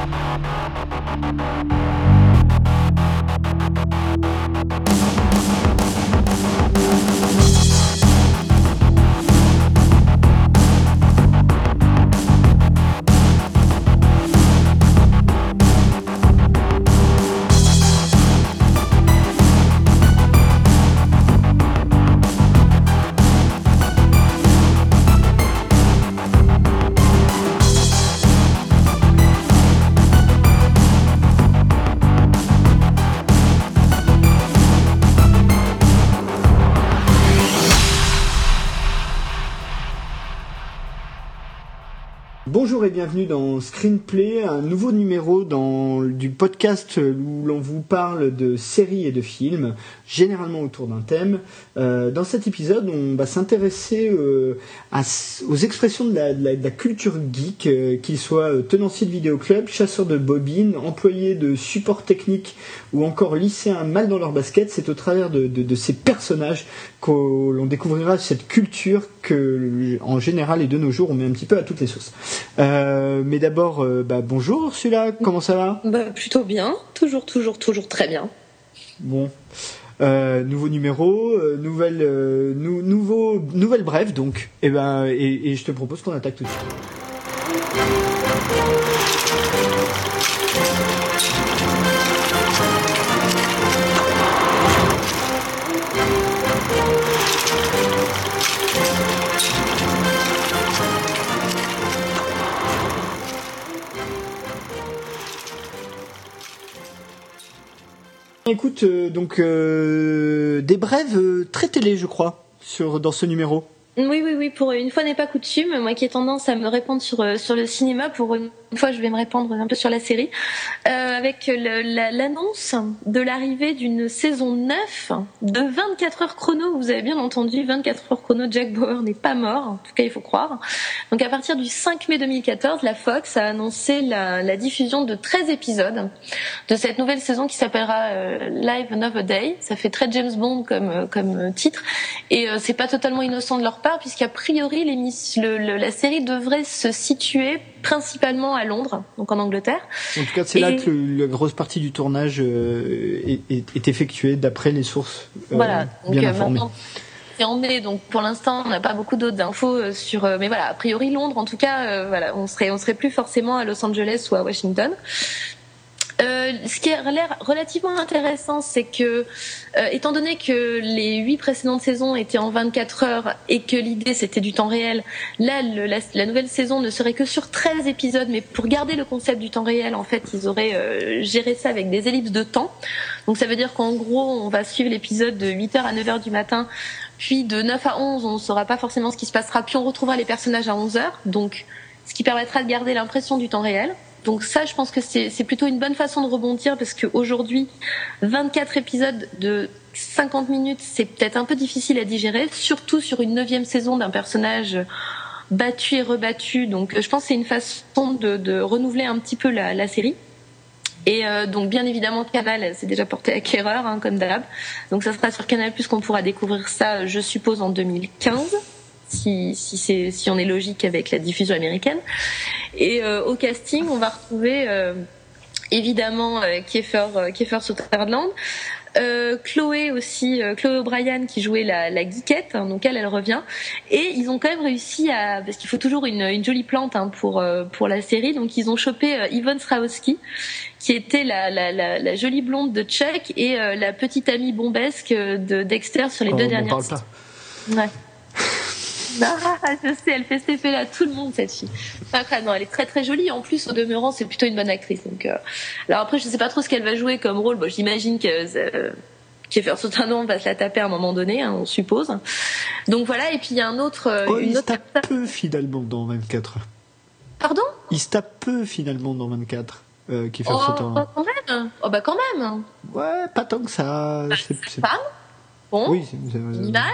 Thank you. Bienvenue dans Screenplay, un nouveau numéro dans, du podcast où l'on vous parle de séries et de films, généralement autour d'un thème. Euh, dans cet épisode, on va s'intéresser euh, aux expressions de la, culture geek, euh, qu'ils soient tenanciers de vidéoclub, chasseurs de bobines, employés de support technique ou encore lycéens mal dans leur basket. C'est au travers de, de ces personnages que l'on découvrira cette culture que, en général et de nos jours, on met un petit peu à toutes les sauces. Euh, mais d'abord, euh, bah, bonjour celui-là, comment ça va? Bah, Plutôt bien, toujours, toujours, toujours très bien. Bon. Euh, nouveau numéro, nouvelle, nouveau, nouvelle brève donc. Et, eh ben, et, et je te propose qu'on attaque tout de suite. Écoute, euh, donc euh, des brèves euh, très télé, je crois, sur dans ce numéro. Oui, oui, oui. Pour une fois n'est pas coutume, moi qui ai tendance à me répondre sur sur le cinéma, pour une fois, je vais me répandre un peu sur la série, euh, avec l'annonce de l'arrivée d'une saison 9 de 24 heures chrono. Vous avez bien entendu, 24 heures chrono, Jack Bauer n'est pas mort, en tout cas il faut croire. Donc à partir du 5 mai 2014, la Fox a annoncé la, la diffusion de 13 épisodes de cette nouvelle saison qui s'appellera euh, Live Another Day. Ça fait très James Bond comme, euh, comme titre, et euh, c'est pas totalement innocent de leur part, puisqu'a priori le, la série devrait se situer principalement à Londres, donc en Angleterre. En tout cas, c'est là que la grosse partie du tournage euh, est, effectuée d'après les sources euh, voilà. bien euh, informées. On est donc pour l'instant on n'a pas beaucoup d'autres infos sur mais voilà a priori Londres en tout cas voilà on serait on serait plus forcément à Los Angeles ou à Washington euh, ce qui a l'air relativement intéressant, c'est que, euh, étant donné que les huit précédentes saisons étaient en 24 heures et que l'idée c'était du temps réel, là, la, nouvelle saison ne serait que sur 13 épisodes, mais pour garder le concept du temps réel, en fait, ils auraient euh, géré ça avec des ellipses de temps. Donc ça veut dire qu'en gros, on va suivre l'épisode de 8h à 9h du matin, puis de 9 à 11, on ne saura pas forcément ce qui se passera, puis on retrouvera les personnages à 11h, donc ce qui permettra de garder l'impression du temps réel. Donc ça, je pense que c'est plutôt une bonne façon de rebondir parce qu'aujourd'hui, 24 épisodes de 50 minutes, c'est peut-être un peu difficile à digérer, surtout sur une neuvième saison d'un personnage battu et rebattu. Donc je pense que c'est une façon de, renouveler un petit peu la, série. Et euh, donc bien évidemment Canal s'est déjà porté acquéreur hein, comme d'hab. Donc ça sera sur Canal Plus qu'on pourra découvrir ça, je suppose en 2015 si, si, si on est logique avec la diffusion américaine. Et euh, au casting, on va retrouver euh, évidemment euh, Kiefer, euh, Kiefer Sutherland, Chloé aussi, Chloé O'Brien qui jouait la, la geekette, hein, donc elle, elle revient. Et ils ont quand même réussi à, parce qu'il faut toujours une, une jolie plante hein, pour pour la série, donc ils ont chopé Yvonne Strahovski, qui était la, la, la, la, jolie blonde de Chuck et la petite amie bombesque de Dexter sur les oh, deux dernières. Ouais. Ah, je sais, elle fait cet effet là tout le monde cette fille. non, elle est très très jolie. En plus, au demeurant, c'est plutôt une bonne actrice. Donc, euh... alors après, je sais pas trop ce qu'elle va jouer comme rôle. Bon, j'imagine que euh, Kiefer Sutherland va se la taper à un moment donné, hein, on suppose. Donc voilà. Et puis il y a un autre. Euh, oh, il se tape peu finalement dans 24. Pardon? Il se tape peu finalement dans 24. Euh, oh, Sutherland. Quand même. Oh bah quand même. Ouais, pas tant que ça. Bah, c'est. Bon. Oui, c'est mal.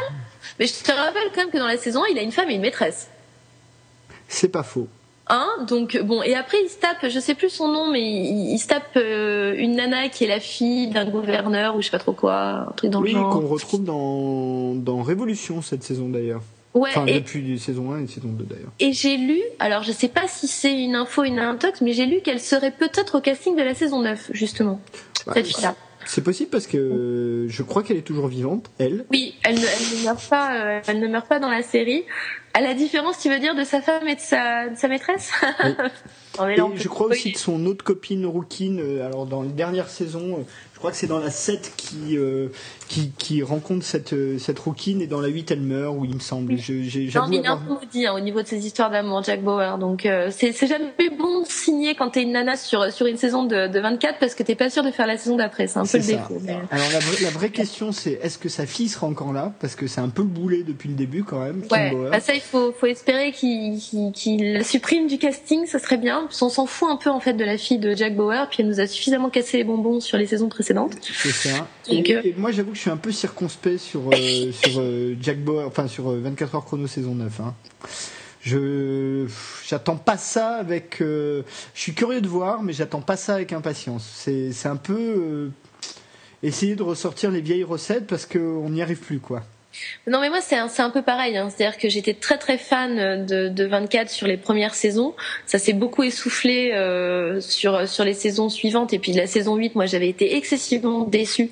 Mais je te rappelle quand même que dans la saison, il a une femme et une maîtresse. C'est pas faux. Hein donc bon et après il se tape je sais plus son nom mais il, se tape euh, une nana qui est la fille d'un gouverneur ou je sais pas trop quoi un truc dans oui, le genre. Oui qu'on retrouve dans dans Révolution cette saison d'ailleurs. Ouais. Enfin depuis saison 1 et saison 2 d'ailleurs. Et j'ai lu alors je sais pas si c'est une info, une intox, mais j'ai lu qu'elle serait peut-être au casting de la saison 9, justement. cette fille-là. C'est possible parce que je crois qu'elle est toujours vivante, elle. Oui, elle ne, elle ne meurt pas, euh, elle ne meurt pas dans la série. À la différence, tu veux dire, de sa femme et de sa, de sa maîtresse? Oui. Non, Et je crois aussi de son autre copine Rookin. euh, alors dans les dernières saisons, euh, je crois que c'est dans la 7 qui, euh, qui, qui rencontre cette, euh, cette Rookin et dans la 8 elle meurt, ou il me semble. J'ai- Non, J'avoue mais il est un avoir... peu dit hein, au niveau de ses histoires d'amour, Jack Bauer. Donc euh, c'est jamais bon de signer quand t'es une nana sur sur une saison de, de 24 parce que t'es pas sûr de faire la saison d'après. C'est un peu le défaut. mais- Alors la, vraie- la vraie question c'est est-ce que sa fille sera encore là? Parce que c'est un peu le boulet depuis le début quand même. Kim Ouais, Bauer. bah ça il faut, faut espérer qu'il qu'il la supprime du casting, ça serait bien. Qu'on s'en fout un peu en fait de la fille de Jack Bauer, puis elle nous a suffisamment cassé les bonbons sur les saisons précédentes. C'est ça. Donc, Et, euh, et moi, j'avoue que je suis un peu circonspect sur euh, sur euh, Jack Bauer, enfin sur euh, 24 heures chrono saison 9. Hein. Je j'attends pas ça avec. euh, je suis curieux de voir, mais j'attends pas ça avec impatience. C'est un peu euh, essayer de ressortir les vieilles recettes parce qu'on n'y arrive plus quoi. Non mais moi c'est un, un peu pareil, hein. c'est-à-dire que j'étais très très fan de, de 24 sur les premières saisons, ça s'est beaucoup essoufflé euh, sur sur les saisons suivantes et puis la saison 8 moi j'avais été excessivement déçue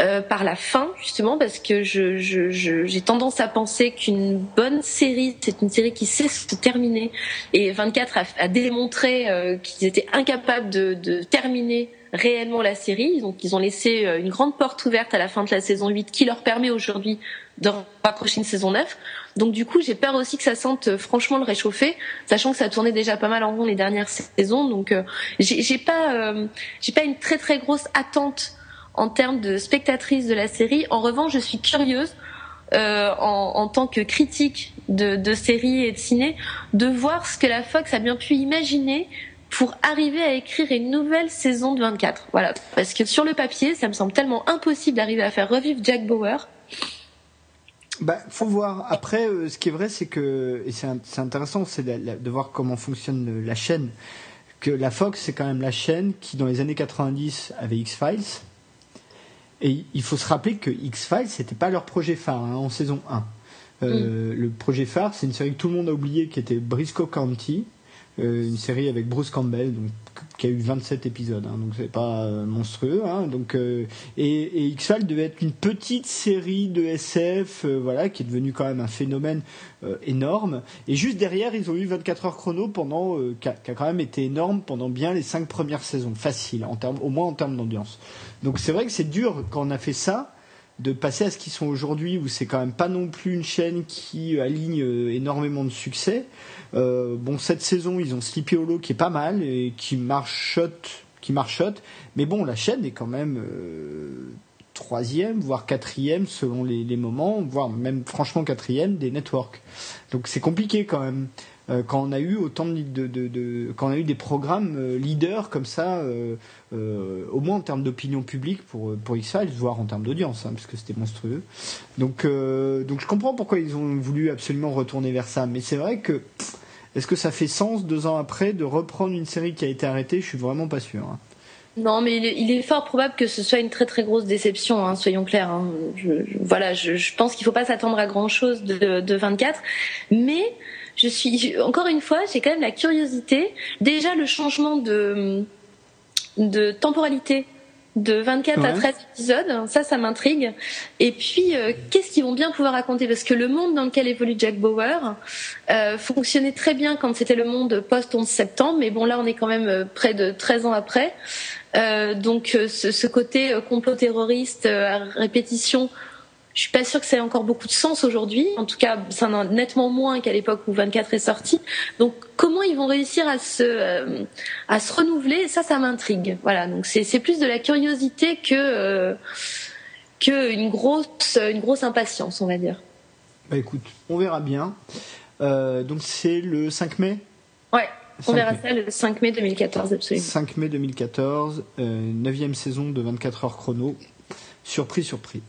euh, par la fin justement parce que je je- je- j'ai tendance à penser qu'une bonne série c'est une série qui sait se terminer et 24 a, démontré euh, qu'ils étaient incapables de, de terminer réellement la série. Donc ils ont laissé une grande porte ouverte à la fin de la saison 8 qui leur permet aujourd'hui de raccrocher une saison 9. Donc du coup, j'ai peur aussi que ça sente euh, franchement le réchauffer, sachant que ça tournait déjà pas mal en rond les dernières saisons. Donc euh, j'ai pas euh, j'ai pas une très très grosse attente en termes de spectatrice de la série. En revanche, je suis curieuse euh, en, en tant que critique de, de séries et de ciné de voir ce que la Fox a bien pu imaginer pour arriver à écrire une nouvelle saison de 24. Voilà, parce que sur le papier, ça me semble tellement impossible d'arriver à faire revivre Jack Bauer. Bah, faut voir. Après, euh, ce qui est vrai, c'est que et c'est intéressant, c'est de, de voir comment fonctionne la chaîne. Que la Fox, c'est quand même la chaîne qui, dans les années 90, avait X Files. Et il faut se rappeler que X Files, c'était pas leur projet phare hein, en saison 1. Euh, Le projet phare, c'est une série que tout le monde a oublié, qui était Briscoe County, euh, une série avec Bruce Campbell, donc qui a eu 27 épisodes, hein, donc c'est pas euh, monstrueux. Hein, donc euh, et, X-Files devait être une petite série de SF, voilà, qui est devenue quand même un phénomène énorme. Et juste derrière, ils ont eu 24 heures chrono pendant, qui, a, qui a quand même été énorme pendant bien les cinq premières saisons, facile, en termes, au moins en termes d'ambiance. Donc c'est vrai que c'est dur quand on a fait ça de passer à ce qu'ils sont aujourd'hui, où c'est quand même pas non plus une chaîne qui aligne euh, énormément de succès. Euh, bon, cette saison, ils ont Sleepy Hollow qui est pas mal et qui marchote, qui marchote. Mais bon, la chaîne est quand même euh, troisième, voire quatrième selon les moments, voire même franchement quatrième des networks. Donc c'est compliqué quand même. Euh, quand on a eu autant de, quand on a eu des programmes euh, leaders comme ça, euh, au moins en termes d'opinion publique pour pour X-Files, voire en termes d'audience, hein, parce que c'était monstrueux. Donc donc je comprends pourquoi ils ont voulu absolument retourner vers ça, mais c'est vrai que est-ce que ça fait sens deux ans après de reprendre une série qui a été arrêtée? Je suis vraiment pas sûr. hein. Non, mais il est, fort probable que ce soit une très très grosse déception, hein, soyons clairs. hein. Je, voilà, je, pense qu'il faut pas s'attendre à grand chose de, de 24, mais je suis encore une fois, j'ai quand même la curiosité. Déjà le changement de de temporalité de 24 à Ouais. 13 épisodes, ça, ça m'intrigue. Et puis, euh, qu'est-ce qu'ils vont bien pouvoir raconter? Parce que le monde dans lequel évolue Jack Bauer euh, fonctionnait très bien quand c'était le monde post-11 septembre, mais bon, là, on est quand même euh, près de 13 ans après. Euh, donc, ce, ce côté complot terroriste à répétition, je suis pas sûre que ça ait encore beaucoup de sens aujourd'hui. En tout cas, ça en a nettement moins qu'à l'époque où 24 est sorti. Donc, comment ils vont réussir à se euh, à se renouveler? Ça, ça m'intrigue. Voilà. Donc, c'est plus de la curiosité que euh, que une grosse une grosse impatience, on va dire. Bah écoute, on verra bien. Euh, donc c'est le 5 mai? Ouais. On 5 verra mai. ça le 5 mai 2014, absolument. 5 mai 2014, euh, 9 saison de 24 heures chrono. Surprise, surprise.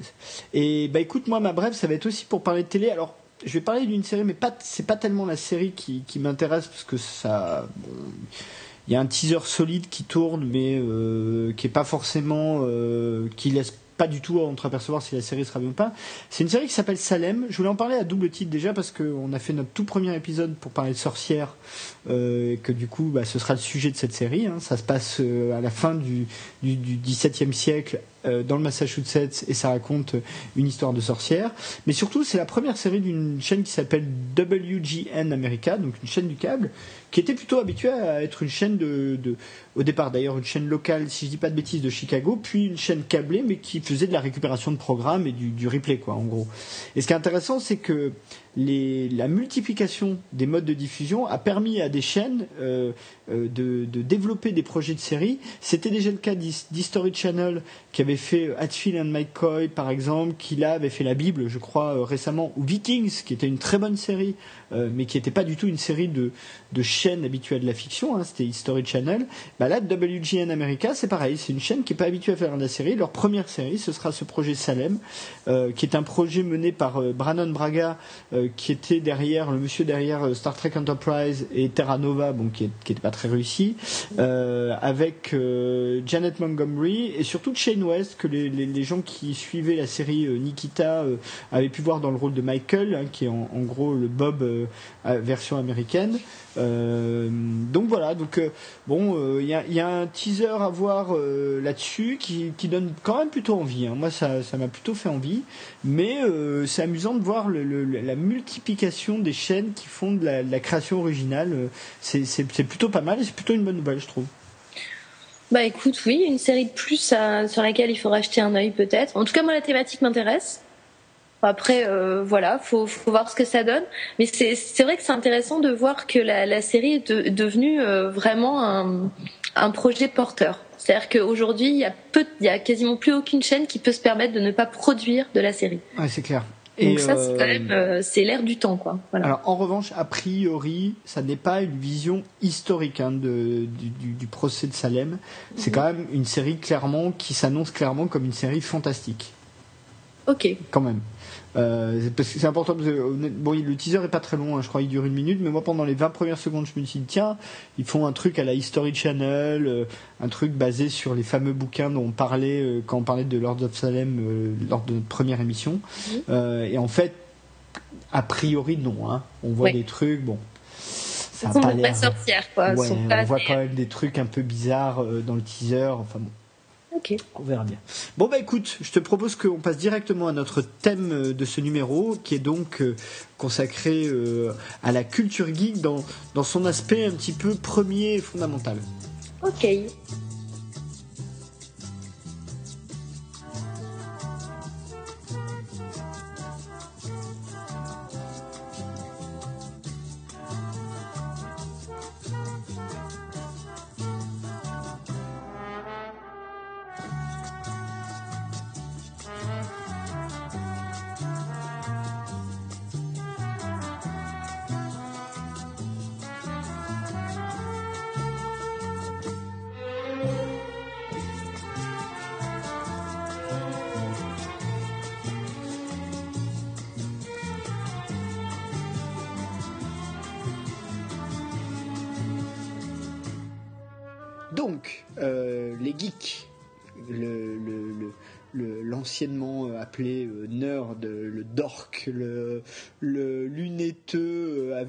Et bah écoute, moi, ma brève, ça va être aussi pour parler de télé. Alors, je vais parler d'une série, mais pas, c'est pas tellement la série qui, qui m'intéresse parce que ça. il y a un teaser solide qui tourne, mais euh, qui est pas forcément. euh, qui laisse pas du tout entreapercevoir si la série sera bien ou pas. C'est une série qui s'appelle Salem. Je voulais en parler à double titre déjà parce qu'on a fait notre tout premier épisode pour parler de sorcières, euh, que du coup, bah, ce sera le sujet de cette série. Hein. Ça se passe à la fin du, du, du siècle dans le Massachusetts et ça raconte une histoire de sorcière. Mais surtout, c'est la première série d'une chaîne qui s'appelle WGN America, donc une chaîne du câble, qui était plutôt habituée à être une chaîne de, de au départ d'ailleurs une chaîne locale, si je dis pas de bêtises, de Chicago, puis une chaîne câblée, mais qui faisait de la récupération de programmes et du, du replay, quoi, en gros. Et ce qui est intéressant, c'est que les, la multiplication des modes de diffusion a permis à des chaînes euh, euh, de, de, développer des projets de séries. C'était déjà le cas d'History Channel qui avait fait Hatfield and McCoy par exemple, qui là avait fait la Bible, je crois, euh, récemment, ou Vikings, qui était une très bonne série, euh, mais qui n'était pas du tout une série de, de chaînes habituées de la fiction, hein, c'était History Channel. Bah là, WGN America, c'est pareil, c'est une chaîne qui n'est pas habituée à faire de la série. Leur première série, ce sera ce projet Salem, euh, qui est un projet mené par euh, Brannon Braga, euh, qui était derrière, le monsieur derrière Star Trek Enterprise et Terra Nova, bon, qui n'était pas très réussi, avec Janet Montgomery et surtout Shane West, que les, les, gens qui suivaient la série Nikita avaient pu voir dans le rôle de Michael, hein, qui est en, gros le Bob version américaine. Euh, donc voilà, donc euh, bon, il euh, y, a un teaser à voir euh, là-dessus qui, donne quand même plutôt envie. Hein. Moi, ça, m'a plutôt fait envie, mais euh, c'est amusant de voir la multiplication des chaînes qui font de la, création originale. C'est plutôt pas mal et c'est plutôt une bonne nouvelle, je trouve. Bah écoute, oui, une série de plus sur laquelle il faudra jeter un œil peut-être. En tout cas, moi, la thématique m'intéresse. Après, euh, voilà, faut, faut voir ce que ça donne. Mais c'est vrai que c'est intéressant de voir que la, la série est de, devenue euh, vraiment un, un, projet porteur. C'est-à-dire qu'aujourd'hui, il y a peu, il y a quasiment plus aucune chaîne qui peut se permettre de ne pas produire de la série. Ouais, c'est clair. Et Donc ça, c'est quand même, euh, c'est l'air du temps, quoi. Voilà. Alors, en revanche, a priori, ça n'est pas une vision historique hein, de, du, procès de Salem. C'est mmh. quand même une série clairement qui s'annonce clairement comme une série fantastique. Ok. Quand même. Euh, c'est important parce que bon, le teaser est pas très long, hein, je crois il dure une minute, mais moi pendant les 20 premières secondes, je me suis dit tiens, ils font un truc à la History Channel, euh, un truc basé sur les fameux bouquins dont on parlait euh, quand on parlait de Lords of Salem euh, lors de notre première émission. Mmh. et en fait, a priori non, hein. on voit oui. des trucs, bon. Ça pas sorcières quoi. Ouais, on voit quand même des trucs un peu bizarres dans le teaser, enfin bon. Ok. On verra bien. Bon bah écoute, je te propose qu'on passe directement à notre thème de ce numéro, qui est donc euh, consacré euh, à la culture geek dans, dans son aspect un petit peu premier et fondamental. Ok.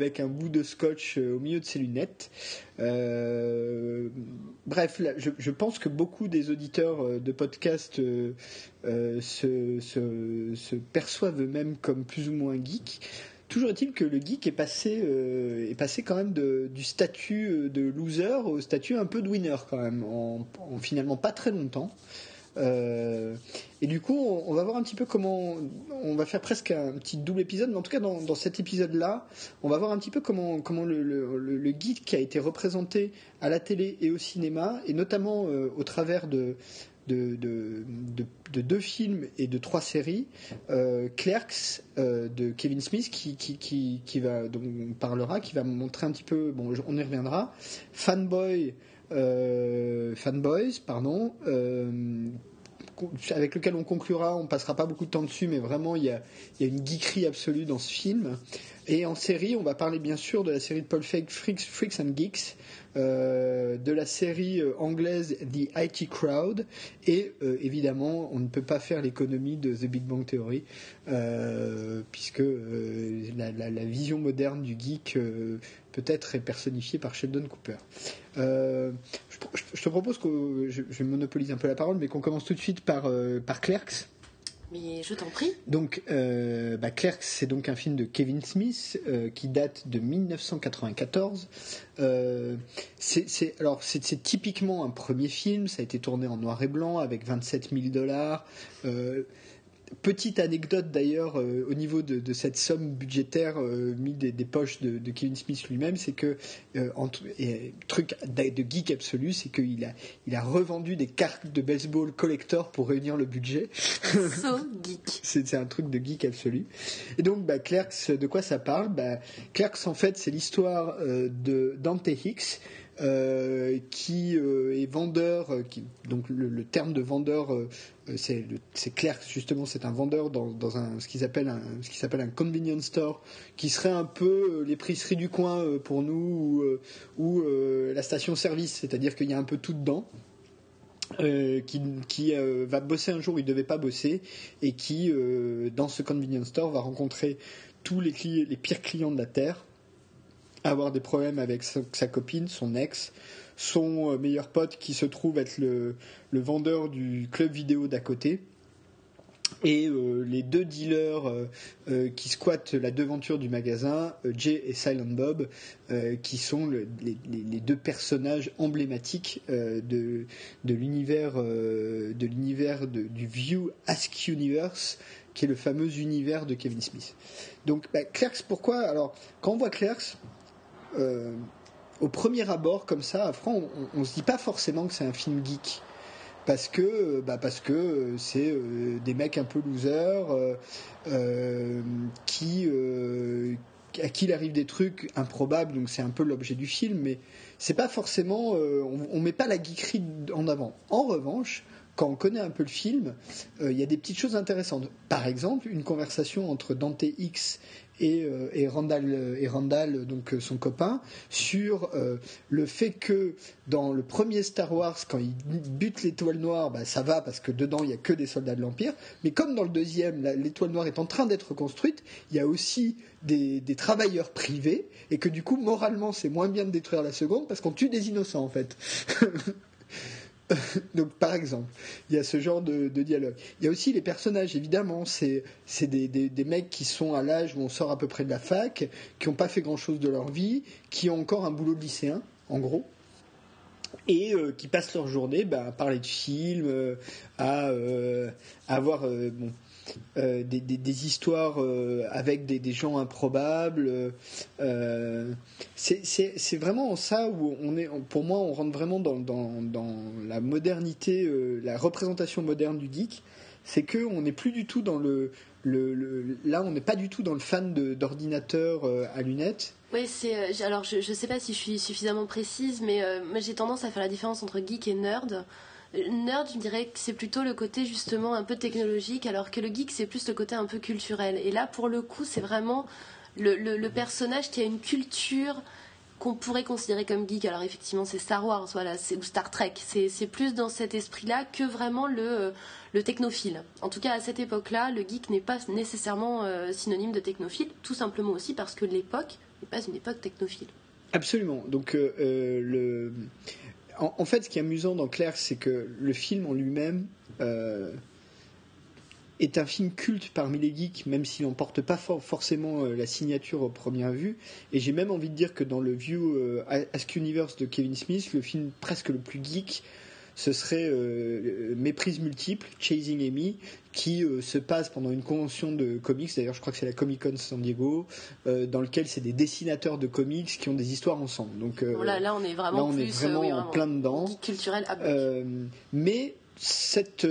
Avec un bout de scotch au milieu de ses lunettes. Euh, bref, je, pense que beaucoup des auditeurs de podcasts euh, se, perçoivent eux-mêmes comme plus ou moins geeks. Toujours est-il que le geek est passé, euh, est passé quand même du statut de loser au statut un peu de winner quand même, en finalement pas très longtemps. Euh, et du coup, on, va voir un petit peu comment. On va faire presque un petit double épisode, mais en tout cas, dans, cet épisode-là, on va voir un petit peu comment, le, le, geek a été représenté à la télé et au cinéma, et notamment euh, au travers de, de, de, de, de, deux films et de trois séries. Euh, Clerks de Kevin Smith qui, qui, qui, qui va, dont on parlera, qui va montrer un petit peu, bon, on y reviendra. Fanboy, Fanboys, pardon. Euh, avec lequel on conclura, on passera pas beaucoup de temps dessus, mais vraiment il y a, une geekerie absolue dans ce film. Et en série, on va parler bien sûr de la série de Paul Feig, Freaks, and Geeks, euh, de la série euh, anglaise The IT Crowd, et euh, évidemment, on ne peut pas faire l'économie de The Big Bang Theory, puisque la, vision moderne du geek peut-être est personnifiée par Sheldon Cooper. Je, te propose que je, je, monopolise un peu la parole, mais qu'on commence tout de suite par, par Clerks. Mais je t'en prie. Donc, euh, bah, Clerks, c'est donc un film de Kevin Smith euh, qui date de 1994. Euh, c'est alors c'est typiquement un premier film. Ça a été tourné en noir et blanc avec 27 000 dollars. Euh, Petite anecdote d'ailleurs euh, au niveau de, cette somme budgétaire euh, mise des, poches de, Kevin Smith lui-même, c'est que euh, truc de geek absolu, c'est qu'il a il a revendu des cartes de baseball collector pour réunir le budget. So geek. c'est un truc de geek absolu. Et donc bah, Clerks, de quoi ça parle? Bah, Clerks en fait c'est l'histoire de Dante Hicks euh, qui euh, est vendeur, euh, qui, donc le, terme de vendeur, c'est clair justement c'est un vendeur dans, dans un, ce qu'ils appellent un, ce qui s'appelle un convenience store, qui serait un peu l'épicerie du coin pour nous ou, ou la station service, c'est-à-dire qu'il y a un peu tout dedans. qui, qui va bosser un jour il devait pas bosser et qui dans ce convenience store va rencontrer tous les, les pires clients de la terre avoir des problèmes avec sa, copine, son ex, son euh, meilleur pote qui se trouve être le, vendeur du club vidéo d'à côté, et euh, les deux dealers euh, qui squattent la devanture du magasin, Jay et Silent Bob, qui sont les, deux personnages emblématiques de, l'univers de l'univers du View Ask Universe, qui est le fameux univers de Kevin Smith. Donc bah, Clerks, pourquoi? Alors quand on voit Clerks, au premier abord, comme ça, à on, on, se dit pas forcément que c'est un film geek. Parce que, euh, bah euh, c'est des mecs un peu losers qui, à qui il arrive des trucs improbables, donc c'est un peu l'objet du film, mais c'est pas forcément, on, on met pas la geekerie en avant. En revanche, quand on connaît un peu le film, il y a des petites choses intéressantes. Par exemple, une conversation entre Dante X et, euh, et Randall, euh, donc euh, son copain, sur le fait que dans le premier Star Wars, quand il bute l'étoile noire, bah, ça va parce que dedans il y a que des soldats de l'Empire. Mais comme dans le deuxième, l'étoile noire est en train d'être construite, il y a aussi des travailleurs privés et que du coup moralement c'est moins bien de détruire la seconde parce qu'on tue des innocents en fait. Donc, par exemple, il y a ce genre de, dialogue. Il y a aussi les personnages, évidemment. C'est des, des, mecs qui sont à l'âge où on sort à peu près de la fac, qui n'ont pas fait grand-chose de leur vie, qui ont encore un boulot de lycéen, en gros, et euh, qui passent leur journée bah, à parler de films, euh, à, euh, avoir bon, euh, des, des, histoires euh, avec des, des, gens improbables. Euh, c'est vraiment ça où on est. Pour moi, on rentre vraiment dans, dans, dans la modernité, la représentation moderne du geek. C'est que on n'est plus du tout dans le, le, là, on n'est pas du tout dans le fan d'ordinateur à lunettes. Oui, c'est. alors, je ne sais pas si je suis suffisamment précise, mais j'ai tendance à faire la différence entre geek et nerd. Nerd, je dirais que c'est plutôt le côté justement un peu technologique, alors que le geek, c'est plus le côté un peu culturel. Et là, pour le coup, c'est vraiment le, personnage qui a une culture qu'on pourrait considérer comme geek. Alors effectivement, c'est Star Wars, voilà, ou Star Trek. C'est plus dans cet esprit-là que vraiment le, le technophile. En tout cas, à cette époque-là, le geek n'est pas nécessairement euh, synonyme de technophile, tout simplement aussi parce que l'époque n'est pas une époque technophile. Absolument. Donc euh, euh, le en, fait, ce qui est amusant dans Claire, c'est que le film en lui-même euh, est un film culte parmi les geeks, même s'il n'emporte pas forcément euh, la signature au première vue. Et j'ai même envie de dire que dans le View euh, Ask Universe de Kevin Smith, le film presque le plus geek ce serait euh, Méprise multiple, Chasing Amy, qui euh, se passe pendant une convention de comics, d'ailleurs je crois que c'est la Comic Con San Diego, euh, dans lequel c'est des dessinateurs de comics qui ont des histoires ensemble. Donc là, là, on est vraiment, là, on est vraiment, en plein dedans. Culturel mais cette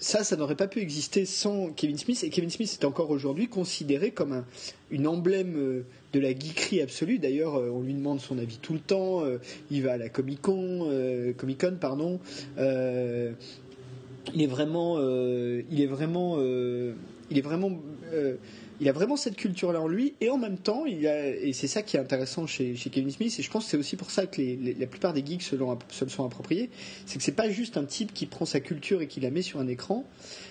ça, ça n'aurait pas pu exister sans Kevin Smith. Et Kevin Smith est encore aujourd'hui considéré comme un, une emblème euh, de la geekerie absolue. D'ailleurs, euh, on lui demande son avis tout le temps. Euh, il va à la Comic Con, Comic Con, pardon. il est vraiment, il est vraiment, il est vraiment il a vraiment cette culture-là en lui, et en même temps, il a, et c'est ça qui est intéressant chez, chez Kevin Smith, et je pense que c'est aussi pour ça que les, la plupart des geeks se, se le sont appropriés, c'est que c'est pas juste un type qui prend sa culture et qui la met sur un écran,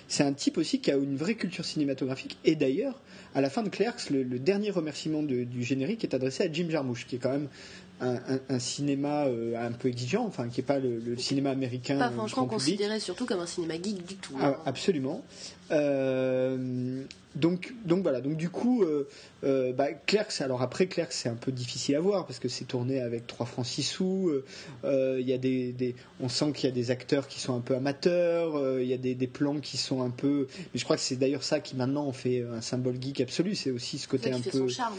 c'est un type aussi qui a une vraie culture cinématographique, et d'ailleurs, à la fin de Clerks, le, dernier remerciement du générique est adressé à Jim Jarmusch, qui est quand même un, cinéma euh, un peu exigeant, enfin qui n'est pas le, cinéma américain. Pas franchement considéré surtout comme un cinéma geek du tout. Ah, absolument. Euh, donc, donc voilà. Donc du coup, euh, euh, bah, Clerks. Alors après, Clerks, c'est un peu difficile à voir parce que c'est tourné avec 3 francs 6 sous. Il y a des, des on sent qu'il y a des acteurs qui sont un peu amateurs. Il y a des, des, plans qui sont un peu. Mais je crois que c'est d'ailleurs ça qui maintenant en fait un symbole geek absolu. C'est aussi ce côté un peu, charme,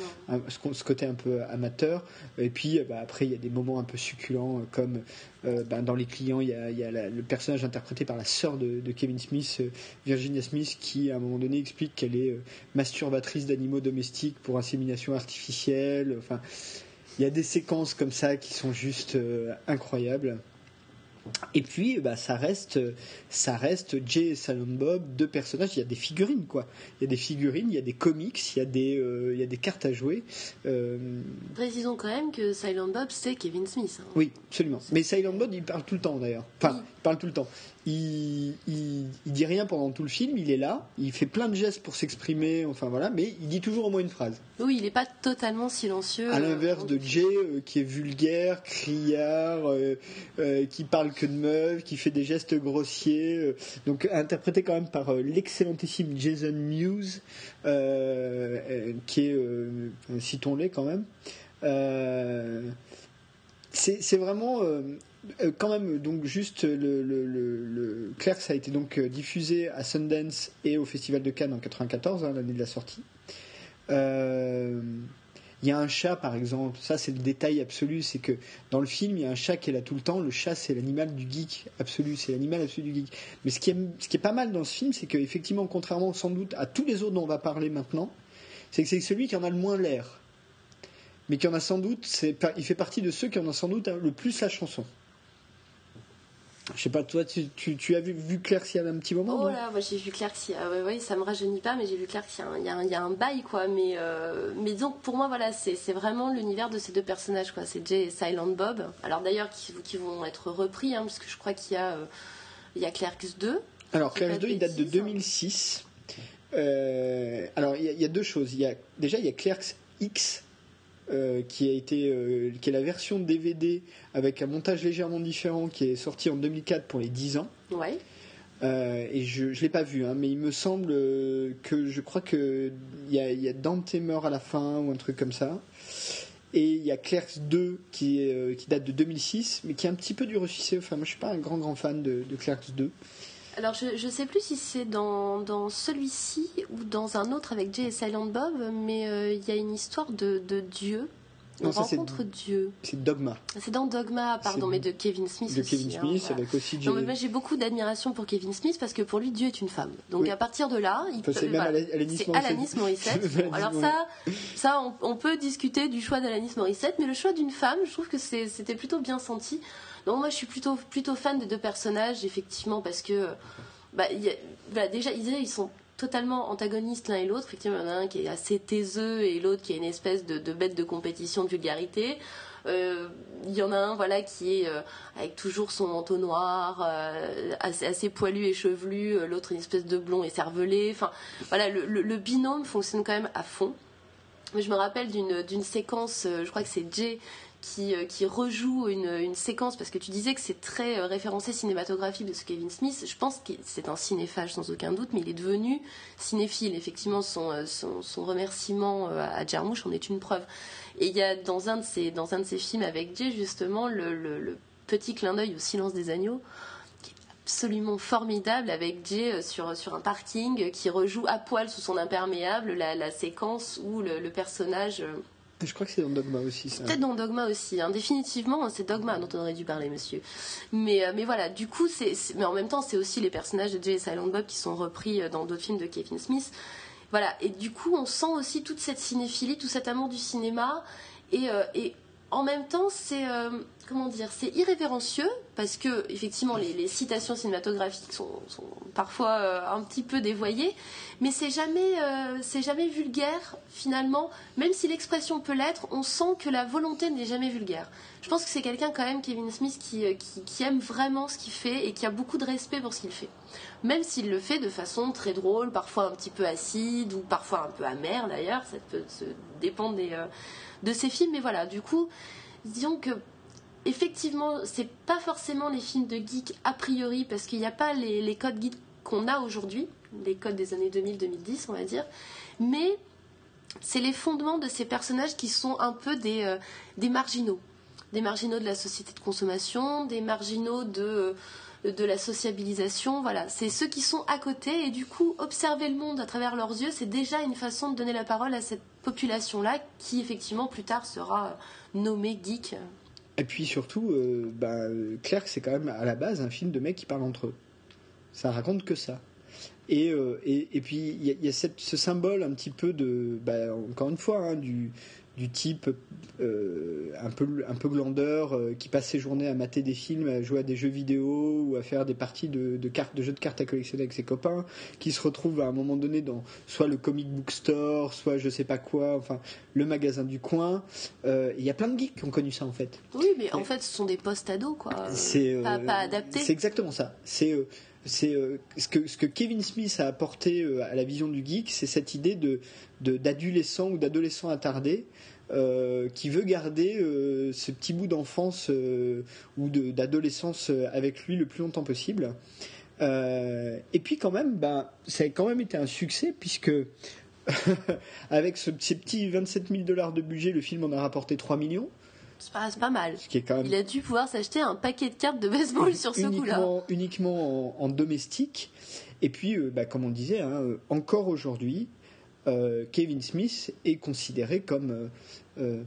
ce, côté un peu amateur. Et puis bah, après, il y a des moments un peu succulents comme bah, dans les clients, il y a, le personnage interprété par la sœur de, Kevin Smith, Virginia Smith, qui à un moment donné explique qu'elle est euh, masturbatrice d'animaux domestiques pour insémination artificielle. Il y a des séquences comme ça qui sont juste euh, incroyables. Et puis, bah, ça reste, ça reste Jay et Salon Bob, deux personnages. Il y a des figurines, quoi. Il y a des figurines, il y a des comics, il y a des, euh, il y a des cartes à jouer. Précisons quand même que Silent Bob, c'est Kevin Smith. Hein. Oui, absolument. Mais Silent Bob, il parle tout le temps, d'ailleurs. Enfin, parle tout le temps il, il, dit rien pendant tout le film, il est là, il fait plein de gestes pour s'exprimer, enfin voilà, mais il dit toujours au moins une phrase. Oui, il n'est pas totalement silencieux. À l'inverse de Jay, euh, qui est vulgaire, criard, euh, euh, qui parle que de meufs, qui fait des gestes grossiers, donc interprété quand même par l'excellentissime Jason Mewes, qui est, citons-les quand même. c'est vraiment euh, quand même, donc juste le, le, le, a été donc euh, diffusé à Sundance et au Festival de Cannes en 94, hein, l'année de la sortie. Euh, il y a un chat, par exemple. Ça, c'est le détail absolu. C'est que dans le film, il y a un chat qui est là tout le temps. Le chat, c'est l'animal du geek absolu. C'est l'animal absolu du geek. Mais ce qui est, pas mal dans ce film, c'est qu'effectivement, contrairement sans doute à tous les autres dont on va parler maintenant, c'est que c'est celui qui en a le moins l'air. Mais qui en a sans doute, il fait partie de ceux qui en ont sans doute le plus la chanson. Je sais pas, toi, tu, tu, as vu, vu Clercy à un petit moment Oh là, moi j'ai vu Clercy. Ah ouais, ouais, ça me rajeunit pas, mais j'ai vu Clercy. Il y, a un, y a un bail, quoi. Mais, euh, mais donc, pour moi, voilà, c'est vraiment l'univers de ces deux personnages, quoi. C'est Jay et Silent Bob. Alors d'ailleurs, qui, qui, vont être repris, hein, parce que je crois qu'il y a, euh, il y a Clerks 2. Alors, Clerks 2, il date de 2006. Euh, alors, il y, y, a deux choses. Il y a, déjà, il y a Clerks X euh, qui a été euh, qui est la version DVD avec un montage légèrement différent qui est sorti en 2004 pour les 10 ans. Ouais. Euh, et je ne l'ai pas vu, hein, mais il me semble que je crois que il y a, y a Dante meurt à la fin ou un truc comme ça. Et il y a Clerks 2 qui, qui date de 2006, mais qui est un petit peu du ressuscité. Enfin, moi je suis pas un grand grand fan de, de Clerks 2. Alors, je ne sais plus si c'est dans, dans celui-ci ou dans un autre avec Jay et Silent Bob, mais euh, il y a une histoire de, de Dieu. On rencontre Dieu. C'est Dogma. C'est dans Dogma, pardon, mais de Kevin Smith de Kevin hein, Smith, avec aussi Jay... non, mais j'ai beaucoup d'admiration pour Kevin Smith parce que pour lui, Dieu est une femme. Donc à partir de là, il peut. C'est même Alanis Morissette. alors ça, ça on, on, peut discuter du choix d'Alanis Morissette, mais le choix d'une femme, je trouve que c'était plutôt bien senti. Donc moi je suis plutôt plutôt fan des deux personnages effectivement parce que bah, déjà ils, sont totalement antagonistes l'un et l'autre. Effectivement, il y en a un qui est assez taiseux et l'autre qui est une espèce de, bête de compétition de vulgarité. Euh, il y en a un voilà qui est euh, avec toujours son manteau noir, euh, assez, poilu et chevelu, l'autre une espèce de blond et cervelé. Enfin voilà, le, le, binôme fonctionne quand même à fond. Je me rappelle d'une séquence, je crois que c'est Jay qui, euh, qui rejoue une, séquence, parce que tu disais que c'est très euh, référencé cinématographique de ce Kevin Smith. Je pense que c'est un cinéphage sans aucun doute, mais il est devenu cinéphile. Effectivement, son, euh, son, remerciement à Jarmusch en est une preuve. Et il y a dans un de ses, dans un de films avec Jay, justement, le, petit clin d'œil au silence des agneaux qui est absolument formidable avec Jay sur, sur un parking qui rejoue à poil sous son imperméable la, séquence où le personnage je crois que c'est dans Dogma aussi. Peut-être dans Dogma aussi. Hein. Définitivement, c'est Dogma dont on aurait dû parler, monsieur. Mais, euh, mais voilà, du coup, c'est, mais en même temps, c'est aussi les personnages de Jay et Silent Bob qui sont repris euh, dans d'autres films de Kevin Smith. Voilà, et du coup, on sent aussi toute cette cinéphilie, tout cet amour du cinéma. Et, euh, en même temps, c'est comment dire, c'est irrévérencieux parce que effectivement les, citations cinématographiques sont, parfois euh, un petit peu dévoyées, mais c'est jamais, euh, c'est jamais vulgaire finalement. Même si l'expression peut l'être, on sent que la volonté n'est jamais vulgaire. Je pense que c'est quelqu'un quand même, Kevin Smith, qui, euh, qui, qui, aime vraiment ce qu'il fait et qui a beaucoup de respect pour ce qu'il fait. Même s'il le fait de façon très drôle, parfois un petit peu acide ou parfois un peu amère d'ailleurs, ça peut se dépendre des, de ses films. Mais voilà, du coup, disons que effectivement, c'est pas forcément les films de geek a priori, parce qu'il n'y a pas les, codes geek qu'on a aujourd'hui, les codes des années 2000-2010, on va dire, mais c'est les fondements de ces personnages qui sont un peu des, euh, marginaux. Des marginaux de la société de consommation, des marginaux de, euh, de la sociabilisation, voilà. C'est ceux qui sont à côté et du coup, observer le monde à travers leurs yeux, c'est déjà une façon de donner la parole à cette population-là qui, effectivement, plus tard sera nommée geek. Et puis surtout, euh, bah, Clerk, c'est quand même à la base un film de mecs qui parlent entre eux. Ça raconte que ça. Et, euh, et, puis il y a, ce symbole un petit peu de, bah, encore une fois, hein, du, du type euh, un peu un peu glandeur euh, qui passe ses journées à mater des films, à jouer à des jeux vidéo ou à faire des parties de, cartes de jeux de cartes à collectionner avec ses copains, qui se retrouve à un moment donné dans soit le comic book store, soit je sais pas quoi, enfin le magasin du coin. Euh, il y a plein de geeks qui ont connu ça en fait. Oui, mais en fait ce sont des post ados quoi. C'est pas, pas adapté. C'est exactement ça. C'est c'est ce, que, ce que Kevin Smith a apporté à la vision du geek, c'est cette idée de d'adolescent ou d'adolescent attardé euh, qui veut garder euh, ce petit bout d'enfance euh, ou d'adolescence avec lui le plus longtemps possible. et puis quand même, ben, ça a quand même été un succès puisque avec ce, ces petits 27 000 dollars de budget, le film en a rapporté 3 millions. C'est pas, pas, mal. Il a dû pouvoir s'acheter un paquet de cartes de baseball sur ce coup-là. Uniquement en, domestique. Et puis, bah, comme on disait, hein, encore aujourd'hui, Kevin Smith est considéré comme euh,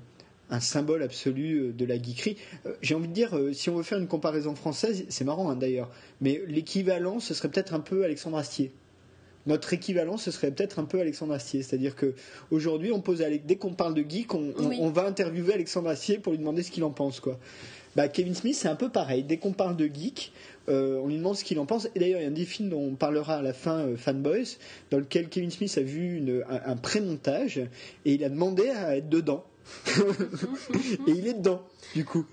un symbole absolu euh, de la geekerie. Euh, j'ai envie de dire, si on veut faire une comparaison française, c'est marrant hein, d'ailleurs, mais l'équivalent, ce serait peut-être un peu Alexandre Astier. Notre équivalent, ce serait peut-être un peu Alexandre Astier. C'est-à-dire que aujourd'hui, on pose dès qu'on parle de geek, on, va interviewer Alexandre Astier pour lui demander ce qu'il en pense, quoi. Bah, Kevin Smith, c'est un peu pareil. Dès qu'on parle de geek, on lui demande ce qu'il en pense. Et d'ailleurs, il y a un des films dont on parlera à la fin, Fanboys, dans lequel Kevin Smith a vu un, un pré-montage et il a demandé à être dedans. et il est dedans, du coup.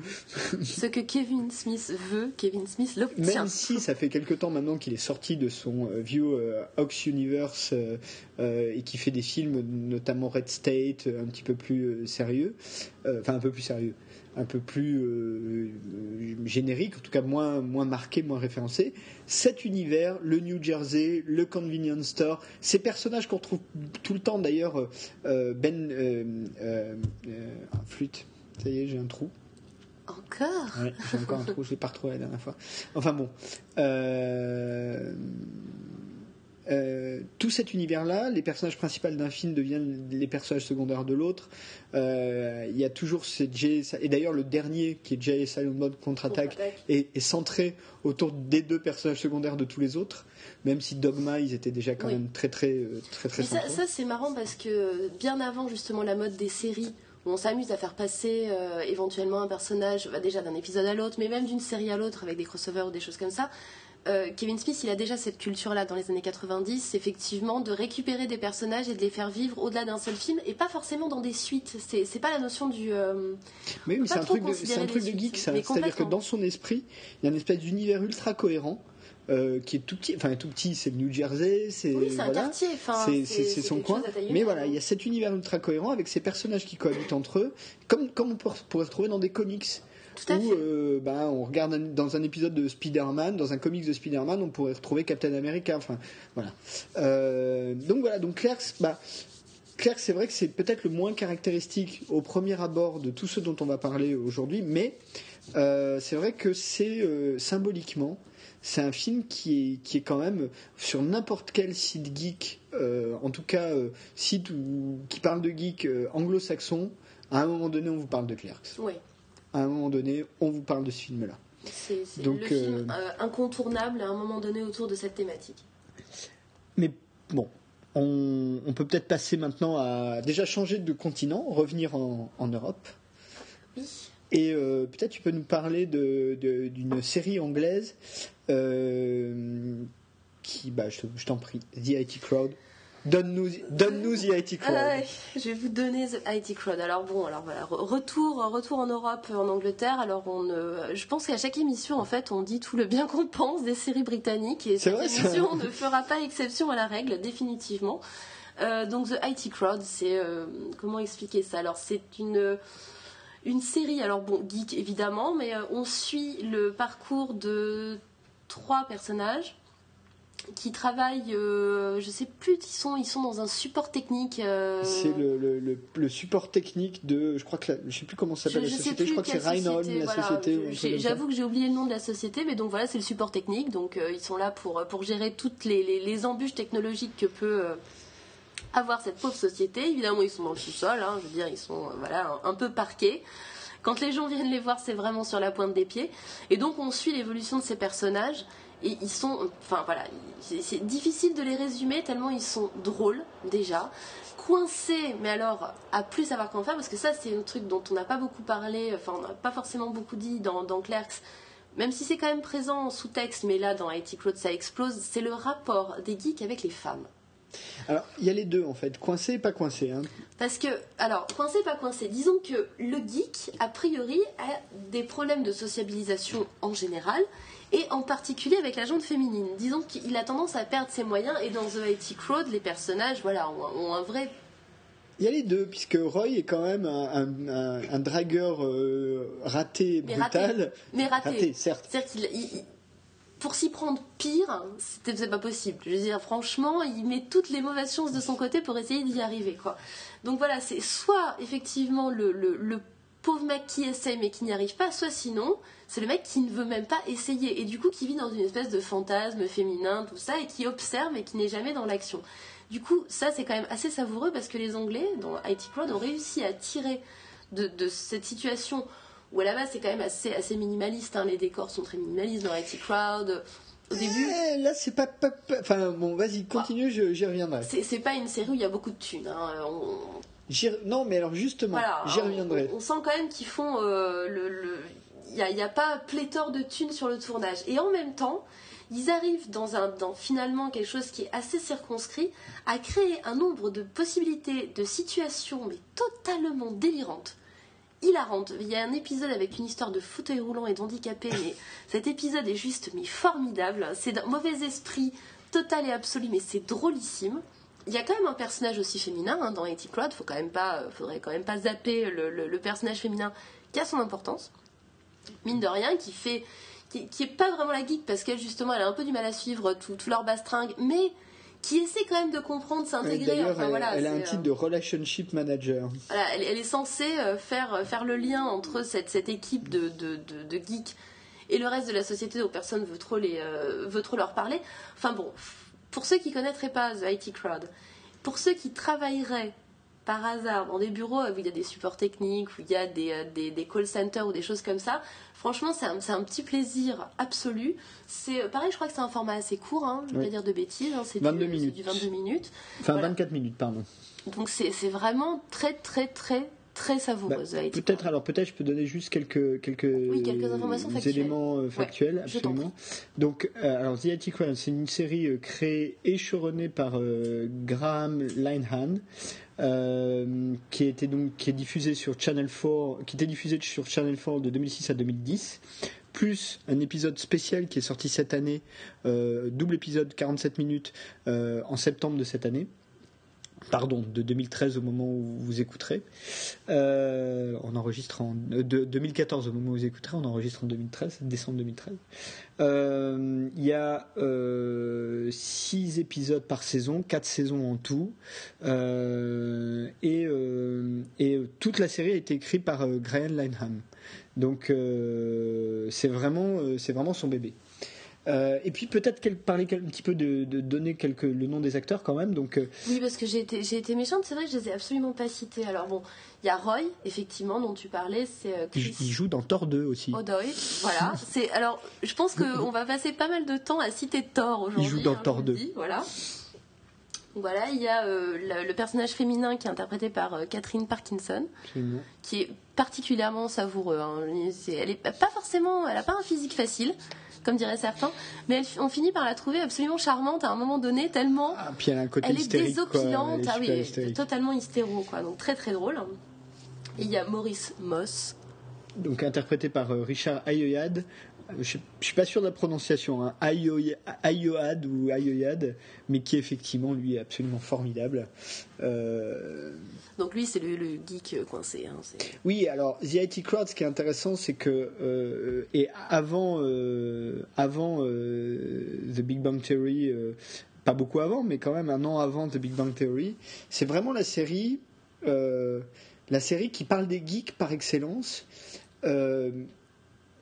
Ce que Kevin Smith veut, Kevin Smith l'obtient. Même si ça fait quelque temps maintenant qu'il est sorti de son euh, vieux euh, Ox Universe euh, et qui fait des films, notamment Red State, un petit peu plus sérieux, enfin un peu plus sérieux, un peu plus euh, générique, en tout cas moins, moins marqué, moins référencé. Cet univers, le New Jersey, le convenience store, ces personnages qu'on retrouve tout le temps d'ailleurs, euh, Ben euh, flûte, ça y est, j'ai un trou. Encore? J'ai encore un trou, je l'ai pas retrouvé la dernière fois. Enfin bon. Euh, tout cet univers-là, les personnages principaux d'un film deviennent les personnages secondaires de l'autre. Euh, il y a toujours ces Jay, et d'ailleurs le dernier qui est Jay Silent Mode contre-attaque est, centré autour des deux personnages secondaires de tous les autres. Même si Dogma, ils étaient déjà quand même très très euh, très très. très, ça, c'est marrant parce que bien avant justement la mode des séries où on s'amuse à faire passer éventuellement un personnage bah, déjà d'un épisode à l'autre, mais même d'une série à l'autre avec des crossovers ou des choses comme ça. Euh, Kevin Smith, il a déjà cette culture-là dans les années 90, effectivement, de récupérer des personnages et de les faire vivre au-delà d'un seul film, et pas forcément dans des suites. C'est pas la notion du. Euh, mais oui, c'est un, truc de, un truc de geek, ça. C'est-à-dire que dans son esprit, il y a une espèce d'univers ultra cohérent. Euh, qui est tout petit, enfin tout petit, c'est le New Jersey, c'est oui, un quartier, c'est son coin. Mais voilà, il y a cet univers ultra cohérent avec ces personnages qui cohabitent entre eux, comme comme on pourrait retrouver dans des comics où euh, bah, on regarde dans un épisode de Spider-Man, dans un comics de Spider-Man, on pourrait retrouver Captain America. Enfin, voilà. Euh, donc voilà, donc Clerks, bah, Clerks, c'est vrai que c'est peut-être le moins caractéristique au premier abord de tous ceux dont on va parler aujourd'hui, mais euh, c'est vrai que c'est symboliquement, c'est un film qui est, qui est quand même sur n'importe quel site geek, en tout cas site qui parle de geek anglo-saxon, à un moment donné on vous parle de Clerks. Oui à un moment donné, on vous parle de ce film-là. C'est le film euh, euh, incontournable à un moment donné autour de cette thématique. Mais bon, on, peut peut-être passer maintenant à déjà changer de continent, revenir en, Europe. Oui. Et peut-être tu peux nous parler d'une série anglaise qui, bah, je, t'en prie, The IT Crowd. Donne-nous donne The IT Crowd. je vais vous donner The IT Crowd. Alors bon, alors voilà, retour, retour en Europe, en Angleterre. Alors on, je pense qu'à chaque émission, en fait, on dit tout le bien qu'on pense des séries britanniques et cette émission ne fera pas exception à la règle, définitivement. Euh, donc The IT Crowd, c'est euh, comment expliquer ça? Alors c'est une une série, alors bon, geek évidemment, mais euh, on suit le parcours de trois personnages qui travaillent, euh, je sais plus, ils sont, ils sont dans un support technique. Euh, c'est le, le, le, support technique de, je crois que, je sais plus comment s'appelle la société, je crois que c'est Reinhold, la société. J'avoue que j'ai oublié le nom de la société, mais donc voilà, c'est le support technique, donc euh, ils sont là pour, pour gérer toutes les, les, les embûches technologiques que peut avoir cette pauvre société. Évidemment, ils sont dans le sous-sol, hein, je veux dire, ils sont voilà, un, un peu parqués. Quand les gens viennent les voir, c'est vraiment sur la pointe des pieds. Et donc, on suit l'évolution de ces personnages et ils sont, enfin voilà, c'est difficile de les résumer tellement ils sont drôles déjà, coincés, mais alors à plus savoir comment faire parce que ça c'est un truc dont on n'a pas beaucoup parlé, enfin on n'a pas forcément beaucoup dit dans, dans Clerks, même si c'est quand même présent en sous-texte, mais là dans IT Cloud ça explose, c'est le rapport des geeks avec les femmes. Alors, il y a les deux en fait, coincé et pas coincé. Hein. Parce que, alors, coincé, pas coincé, disons que le geek, a priori, a des problèmes de sociabilisation en général, et en particulier avec la jante féminine. Disons qu'il a tendance à perdre ses moyens et dans The IT Crowd, les personnages voilà, ont, un vrai il y a les deux, puisque Roy est quand même un, dragueur euh, raté, brutal. Mais raté. certes. pour s'y prendre pire, c'était pas possible. Je veux dire, franchement, il met toutes les mauvaises chances de son côté pour essayer d'y arriver, quoi. Donc voilà, c'est soit effectivement le, le, le pauvre mec qui essaye mais qui n'y arrive pas, soit sinon, c'est le mec qui ne veut même pas essayer et du coup qui vit dans une espèce de fantasme féminin, tout ça, et qui observe et qui n'est jamais dans l'action. Du coup, ça c'est quand même assez savoureux parce que les Anglais, dans IT Crowd, ont réussi à tirer de, cette situation où à la base c'est quand même assez, assez minimaliste, hein. les décors sont très minimalistes dans IT Crowd. Au début. Eh, là, c'est pas, Enfin, bon, vas-y, continue, j'y reviendrai. C'est pas une série où il y a beaucoup de thunes. Hein. Non, mais alors justement, j'y reviendrai. On, sent quand même qu'ils font euh, le. Il n'y a, pas pléthore de thunes sur le tournage. Et en même temps, ils arrivent dans, un, dans finalement quelque chose qui est assez circonscrit à créer un nombre de possibilités, de situations, mais totalement délirantes hilarante. Il y a un épisode avec une histoire de fauteuil roulant et d'handicapé, mais cet épisode est juste mais formidable. C'est d'un mauvais esprit total et absolu, mais c'est drôlissime il y a quand même un personnage aussi féminin hein, dans A.T. Crowd. Faut quand même pas, euh, faudrait quand même pas zapper le, personnage féminin qui a son importance, mine de rien, qui fait, qui, qui est pas vraiment la geek parce qu'elle justement, elle a un peu du mal à suivre tout, leur bastringue, mais qui essaie quand même de comprendre, s'intégrer. Enfin, elle, voilà, elle a un titre euh, de relationship manager. Voilà, elle, est censée euh, faire, faire le lien entre cette, cette équipe de, de, de, geeks et le reste de la société où personne veut trop, les, veut trop leur parler. Enfin bon, pour ceux qui connaîtraient pas The IT Crowd, pour ceux qui travailleraient par hasard dans des bureaux où il y a des supports techniques, où il y a des, euh, des, call centers ou des choses comme ça, franchement, c'est un, un, petit plaisir absolu. C'est euh, pareil, je crois que c'est un format assez court, hein, je ne vais pas dire de bêtises, hein, c'est du, 22 minutes. Enfin, 24 minutes, pardon. Donc c'est vraiment très, très, très, très savoureuse. Bah, peut-être alors peut-être je peux donner juste quelques quelques, éléments euh, factuels absolument. Donc euh, alors The IT Crowd c'est une série euh, créée et chevronnée par Graham Linehan qui était donc qui est diffusée sur Channel 4 qui était diffusée sur Channel 4 de 2006 à 2010 plus un épisode spécial qui est sorti cette année double épisode 47 minutes en septembre de cette année pardon, de 2013 au moment où vous écouterez. Euh, on enregistre en de, 2014 au moment où vous écouterez, on enregistre en 2013, décembre 2013. Euh, il y a euh, six épisodes par saison, quatre saisons en tout, et, et toute la série a été écrite par Graham Linehan. Donc c'est vraiment c'est vraiment son bébé. Euh, et puis peut-être parler un petit peu de, donner quelques, le nom des acteurs quand même. Donc, euh, Oui, parce que j'ai été, j'ai été méchante, c'est vrai que je les ai absolument pas cités. Alors bon, il y a Roy, effectivement, dont tu parlais, c'est euh, Il, joue dans Thor 2 aussi. Odoy, voilà. c'est, alors, je pense qu'on va passer pas mal de temps à citer Thor aujourd'hui. Il joue dans hein, Thor 2. voilà. Voilà, il y a le, le personnage féminin qui est interprété par Catherine Parkinson, Absolument. qui est particulièrement savoureux. hein. Elle est pas forcément, elle a pas un physique facile, comme diraient certains, mais elle- on finit par la trouver absolument charmante à un moment donné, tellement Ah, puis elle a un côté elle est quoi. désopilante, Elle est ah oui, hystérique. totalement hystéro, quoi. Donc très très drôle. Et il y a Maurice Moss, donc interprété par euh, Richard Ayoyad. Je, je suis pas sûr de la prononciation, hein. Ayoad ou Ayoyad, mais qui effectivement lui est absolument formidable. Euh, donc lui c'est le, le geek coincé. hein, oui, alors The IT Crowd, ce qui est intéressant, c'est que euh, et avant euh, avant The Big Bang Theory, pas beaucoup avant, mais quand même un an avant The Big Bang Theory, c'est vraiment la série la série qui parle des geeks par excellence.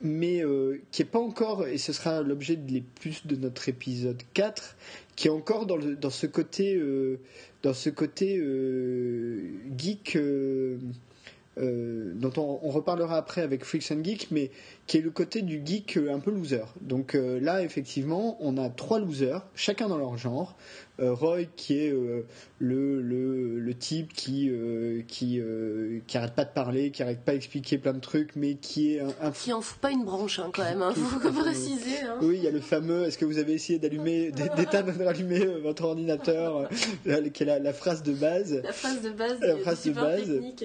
Euh, mais euh, qui est pas encore, et ce sera l'objet de les plus de notre épisode 4, qui est encore dans, le, dans ce côté, euh, dans ce côté euh, geek euh, dont on, on reparlera après avec Freaks and Geek, mais qui est le côté du geek euh, un peu loser. Donc euh, là, effectivement, on a trois losers, chacun dans leur genre. Euh, Roy, qui est le, le, le type qui qui qui arrête pas de parler, qui arrête pas d'expliquer plein de trucs, mais qui est un, un Qui en fout pas une branche hein, quand même, hein, faut préciser. hein. oui, il y a le fameux. Est-ce que vous avez essayé d'allumer, d'éteindre, d'allumer votre ordinateur la- Qui est la, la phrase de base. La phrase de base, La phrase de base. technique.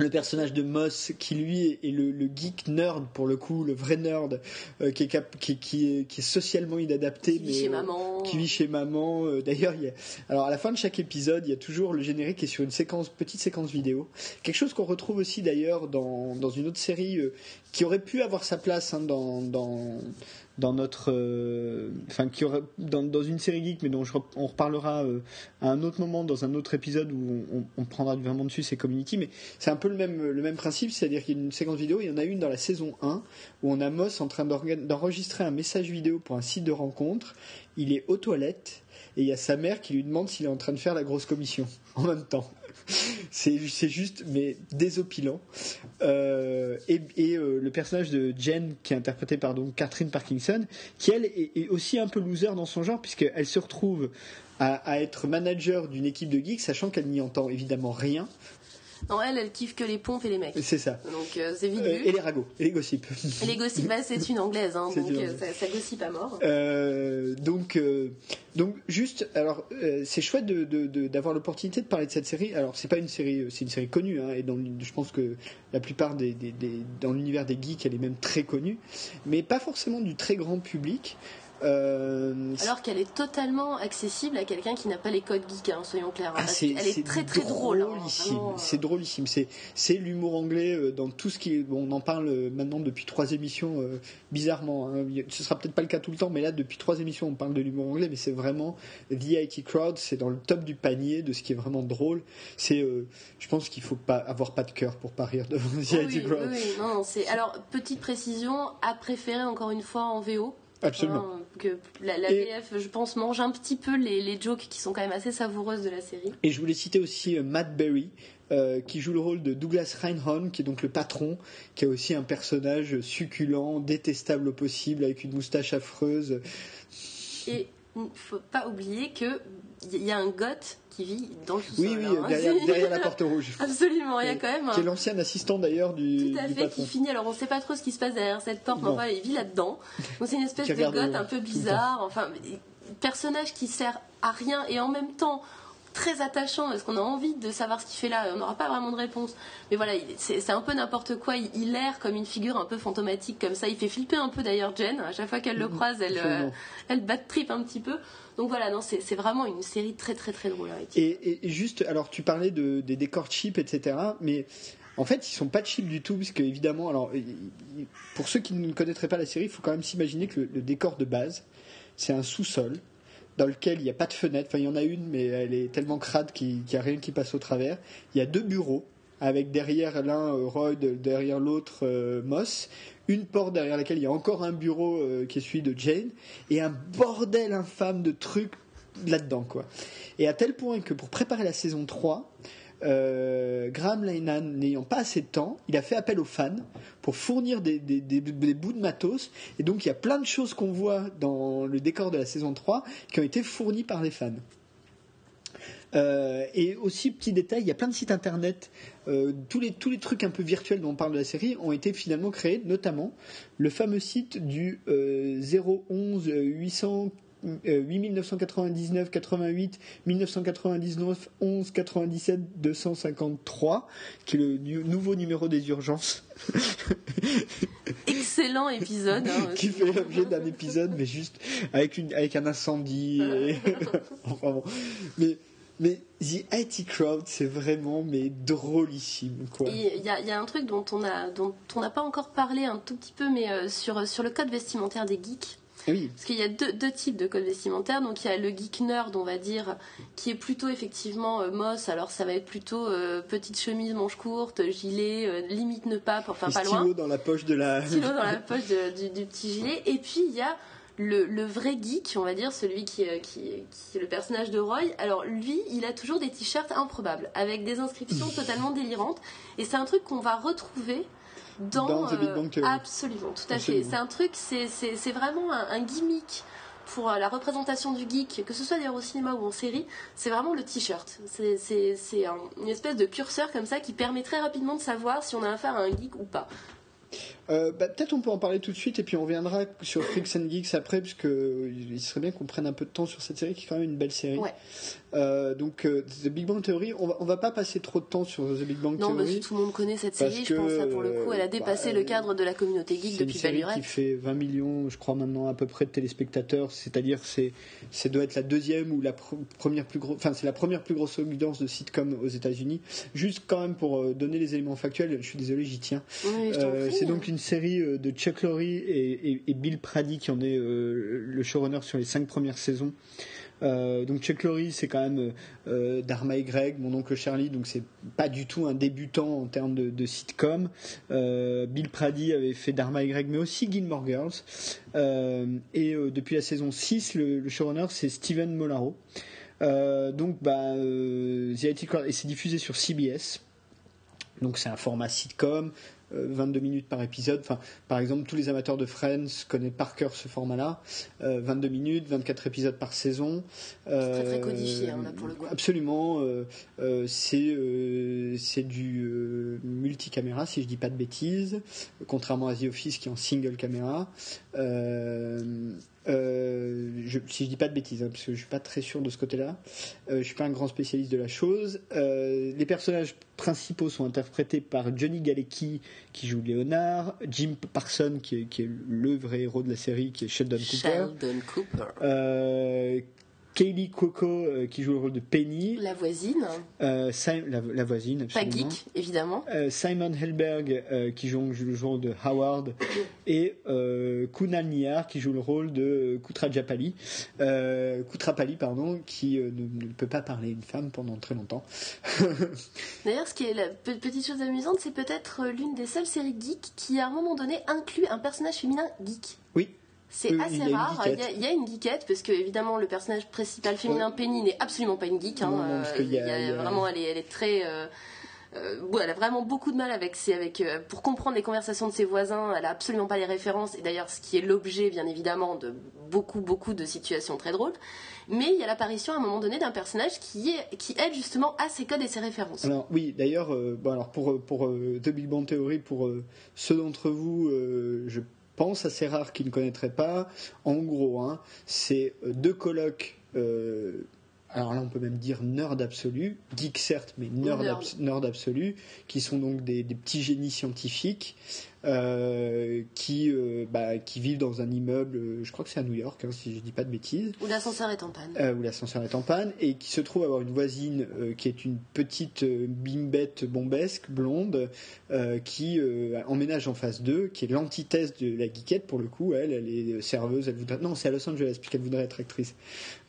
Le personnage de Moss, qui lui est le, le geek nerd pour le coup, le vrai nerd, euh, qui, est cap- qui, qui est, qui est socialement inadapté, Qui vit mais chez euh, maman. qui vit chez maman. Euh, D'ailleurs, il y a... alors à la fin de chaque épisode, il y a toujours le générique qui est sur une séquence, petite séquence vidéo. Quelque chose qu'on retrouve aussi d'ailleurs dans, dans une autre série euh, qui aurait pu avoir sa place hein, dans, dans dans notre, euh, enfin qui aurait dans, dans une série geek, mais dont on reparlera euh, à un autre moment dans un autre épisode où on, on- on prendra vraiment dessus, c'est Community. Mais c'est un peu le même le même principe, c'est-à-dire qu'il y a une séquence vidéo. Il y en a une dans la saison 1 où on a Moss en train d'enregistrer un message vidéo pour un site de rencontre. Il est aux toilettes et il y a sa mère qui lui demande s'il est en train de faire la grosse commission en même temps. C'est juste, mais désopilant. Euh, et euh, le personnage de Jen, qui est interprété par donc Catherine Parkinson, qui elle est, est aussi un peu loser dans son genre, puisqu'elle se retrouve à, à être manager d'une équipe de geeks, sachant qu'elle n'y entend évidemment rien. Non, elle, elle kiffe que les pompes et les mecs. C'est ça. Donc euh, c'est vite Euh, vu. et les ragots, et les gossips. Et les gossips, bah, c'est une anglaise, hein, donc une euh, Anglaise. ça, ça gossip à mort. Donc, donc juste, alors c'est chouette d'avoir l'opportunité de parler de cette série. Alors c'est pas une série, c'est une série connue, hein, et dans, je pense que la plupart des, des- des- dans l'univers des geeks, elle est même très connue, mais pas forcément du très grand public. Euh, Alors qu'elle est totalement accessible à quelqu'un qui n'a pas les codes geeks, hein, soyons clairs. Ah, c'est qu'elle est c'est très très drôle. hein, vraiment, euh. c'est drôlissime. C'est c'est l'humour anglais euh, dans tout ce qui est. Bon, on en parle maintenant depuis trois émissions, euh, bizarrement. hein. Ce sera peut-être pas le cas tout le temps, mais là, depuis trois émissions, on parle de l'humour anglais, mais c'est vraiment The IT Crowd. C'est dans le top du panier de ce qui est vraiment drôle. C'est, euh, je pense qu'il faut pas avoir pas de cœur pour pas rire devant The Oui, IT Crowd. oui, non, non, c'est alors petite précision à préférer encore une fois en VO. Absolument. Hein, que la, la VF, je pense, mange un petit peu les, les jokes qui sont quand même assez savoureuses de la série. Et je voulais citer aussi euh, Matt Berry, euh, qui joue le rôle de Douglas Reinhold, qui est donc le patron, qui est aussi un personnage succulent, détestable au possible, avec une moustache affreuse. Et il faut pas oublier que il y a un goth qui vit dans le sous-sol. Oui, oui, hein. derrière, derrière la porte rouge. Absolument, il y a quand même Qui est l'ancien assistant d'ailleurs du, Tout à du fait, patron. qui finit. Alors on sait pas trop ce qui se passe derrière cette porte, mais enfin il vit là-dedans. Donc c'est une espèce de goth au- un peu bizarre. Enfin, personnage qui sert à rien et en même temps très attachant. Est-ce qu'on a envie de savoir ce qu'il fait là? On n'aura pas vraiment de réponse. Mais voilà, il- c'est un peu n'importe quoi. Il, il erre comme une figure un peu fantomatique comme ça. Il fait flipper un peu d'ailleurs Jen. À chaque fois qu'elle le croise, elle, euh, elle bat trip un petit peu. Donc voilà, non, c'est vraiment une série très très très drôle. Et, juste, alors tu parlais de, des décors cheap, etc. Mais en fait, ils sont pas cheap du tout, puisque évidemment, alors pour ceux qui ne connaîtraient pas la série, il faut quand même s'imaginer que le, le décor de base, c'est un sous-sol dans lequel il n'y a pas de fenêtre. Enfin, il y en a une, mais elle est tellement crade qu'il n'y a rien qui passe au travers. Il y a deux bureaux avec derrière l'un euh, Roy, de- derrière l'autre euh, Moss, une porte derrière laquelle il y a encore un bureau euh, qui est celui de Jane, et un bordel infâme de trucs là-dedans, quoi. Et à tel point que pour préparer la saison 3, euh, Graham Linehan n'ayant pas assez de temps, il a fait appel aux fans pour fournir des, bouts de matos. Et donc il y a plein de choses qu'on voit dans le décor de la saison 3 qui ont été fournies par les fans. Euh, et aussi, petit détail, il y a plein de sites internet. euh, tous, les, tous les trucs un peu virtuels dont on parle de la série ont été finalement créés, notamment le fameux site du euh, 011 800. Euh, 8999 88 1999 11 97 253 qui est le nu- nouveau numéro des urgences Excellent épisode. hein, qui fait l'objet d'un épisode, mais juste avec, une, avec un incendie. et- enfin bon. Mais, mais The IT Crowd, c'est vraiment mais drôlissime, quoi. Il y, a- y a un truc dont on a dont on n'a pas encore parlé un tout petit peu, mais euh, sur sur le code vestimentaire des geeks. Oui, Parce qu'il y a deux, deux types de codes vestimentaires. Donc il y a le geek nerd, on va dire, qui est plutôt effectivement euh, moss. Alors ça va être plutôt euh, petite chemise, manche courte, gilet, euh, limite ne pas, enfin pas loin. stylos dans la poche de la. stylo dans la poche de- du, du petit gilet. Et puis il y a le, le vrai geek, on va dire, celui qui, qui, qui est le personnage de Roy. Alors lui, il a toujours des t-shirts improbables, avec des inscriptions totalement délirantes. Et c'est un truc qu'on va retrouver dans, Dans The Big euh, Bang Theory. absolument, tout à Absolument. fait. C'est un truc, c'est vraiment un, un gimmick pour euh, la représentation du geek, que ce soit d'ailleurs au cinéma ou en série, c'est vraiment le t-shirt. C'est- C'est c'est un- une espèce de curseur comme ça qui permet très rapidement de savoir si on a affaire à un geek ou pas. Euh, bah, Peut-être on peut en parler tout de suite et puis on reviendra sur Freaks and Geeks après, euh, il serait bien qu'on prenne un peu de temps sur cette série qui est quand même une belle série. Ouais. Euh, donc euh, The Big Bang Theory, on va, on va pas passer trop de temps sur The Big Bang Non, mais Theory. tout le monde connaît cette Parce série, que, je pense là pour le coup, elle a dépassé bah, le cadre de la communauté geek C'est une depuis série qui fait 20 millions, je crois maintenant à peu près de téléspectateurs, c'est-à-dire c'est c'est doit être la deuxième ou la pr- première plus grosse, enfin c'est la première plus grosse audience de sitcom aux États-Unis. Juste quand même pour donner les éléments factuels, je suis désolé, j'y tiens. Oui, c'est donc une série euh, de Chuck Lorre et, Bill Prady qui en est euh, le showrunner sur les cinq premières saisons. Euh, donc Chuck Lorre, c'est quand même euh, Dharma et Greg, mon oncle Charlie, donc c'est pas du tout un débutant en termes de, sitcom. Bill Prady avait fait Dharma et Greg, mais aussi Gilmore Girls. Et depuis la saison 6, le, le showrunner c'est Steven Molaro. Donc bah, The IT Crowd, et c'est diffusé sur CBS. Donc c'est un format sitcom, 22 minutes par épisode. Enfin, par exemple, tous les amateurs de Friends connaissent par cœur ce format-là. Euh, 22 minutes, 24 épisodes par saison. très, très Euh, codifié, hein, là, pour le coup. Absolument. euh, euh, c'est euh, c'est du euh, multicaméra, si je dis pas de bêtises, contrairement à The Office qui est en single caméra. Euh, euh, je, si je dis pas de bêtises, hein, parce que je suis pas très sûr de ce côté-là. Euh, je suis pas un grand spécialiste de la chose. Euh, les personnages principaux sont interprétés par Johnny Galecki qui joue Léonard, Jim Parson qui est, qui est le vrai héros de la série qui est Sheldon Cooper, Sheldon Cooper. Kaylee Cuoco euh, qui joue le rôle de Penny, La voisine, euh, Sim- la, la voisine pas absolument. geek, évidemment. Euh, Simon Helberg qui joue, joue le rôle de Howard et Kunal Niyar qui joue le rôle de Kutrajapali, euh, Kutrapali pardon, qui ne, ne peut pas parler une femme pendant très longtemps. D'ailleurs, ce qui est la pe- petite chose amusante, c'est peut-être l'une des seules séries geek qui, à un moment donné, inclut un personnage féminin geek. Oui. C'est oui, assez il rare. Il y, a, geekette. il y a une geekette parce que évidemment le personnage principal féminin Penny n'est absolument pas une geek. Hein. Non, non, parce Euh, qu'il y a- il y a il y a- vraiment, elle est, elle est très. euh, euh, elle a vraiment beaucoup de mal avec, ses, avec euh, pour comprendre les conversations de ses voisins. Elle a absolument pas les références et d'ailleurs ce qui est l'objet bien évidemment de beaucoup beaucoup de situations très drôles. Mais il y a l'apparition à un moment donné d'un personnage qui est qui aide justement à ses codes et ses références. Alors oui, d'ailleurs, euh, bon, alors pour pour euh, The Big Bang Theory, pour euh, ceux d'entre vous, euh, je pense assez rare qui ne connaîtraient pas. En gros, hein, c'est euh, deux colocs. euh, alors là, on peut même dire nerd absolu, geek certes, mais nerd, Nerd. abs- nerd absolu, qui sont donc des, des petits génies scientifiques euh, qui, euh, bah, qui vivent dans un immeuble, euh, je crois que c'est à New York, hein, si je dis pas de bêtises Où l'ascenseur est en panne. euh, où l'ascenseur est en panne et qui se trouve avoir une voisine qui est une petite bimbette bombesque blonde qui emménage en face d'eux qui est l'antithèse de la geekette pour le coup elle elle est serveuse elle voudrait non c'est à Los Angeles puisqu'elle voudrait être actrice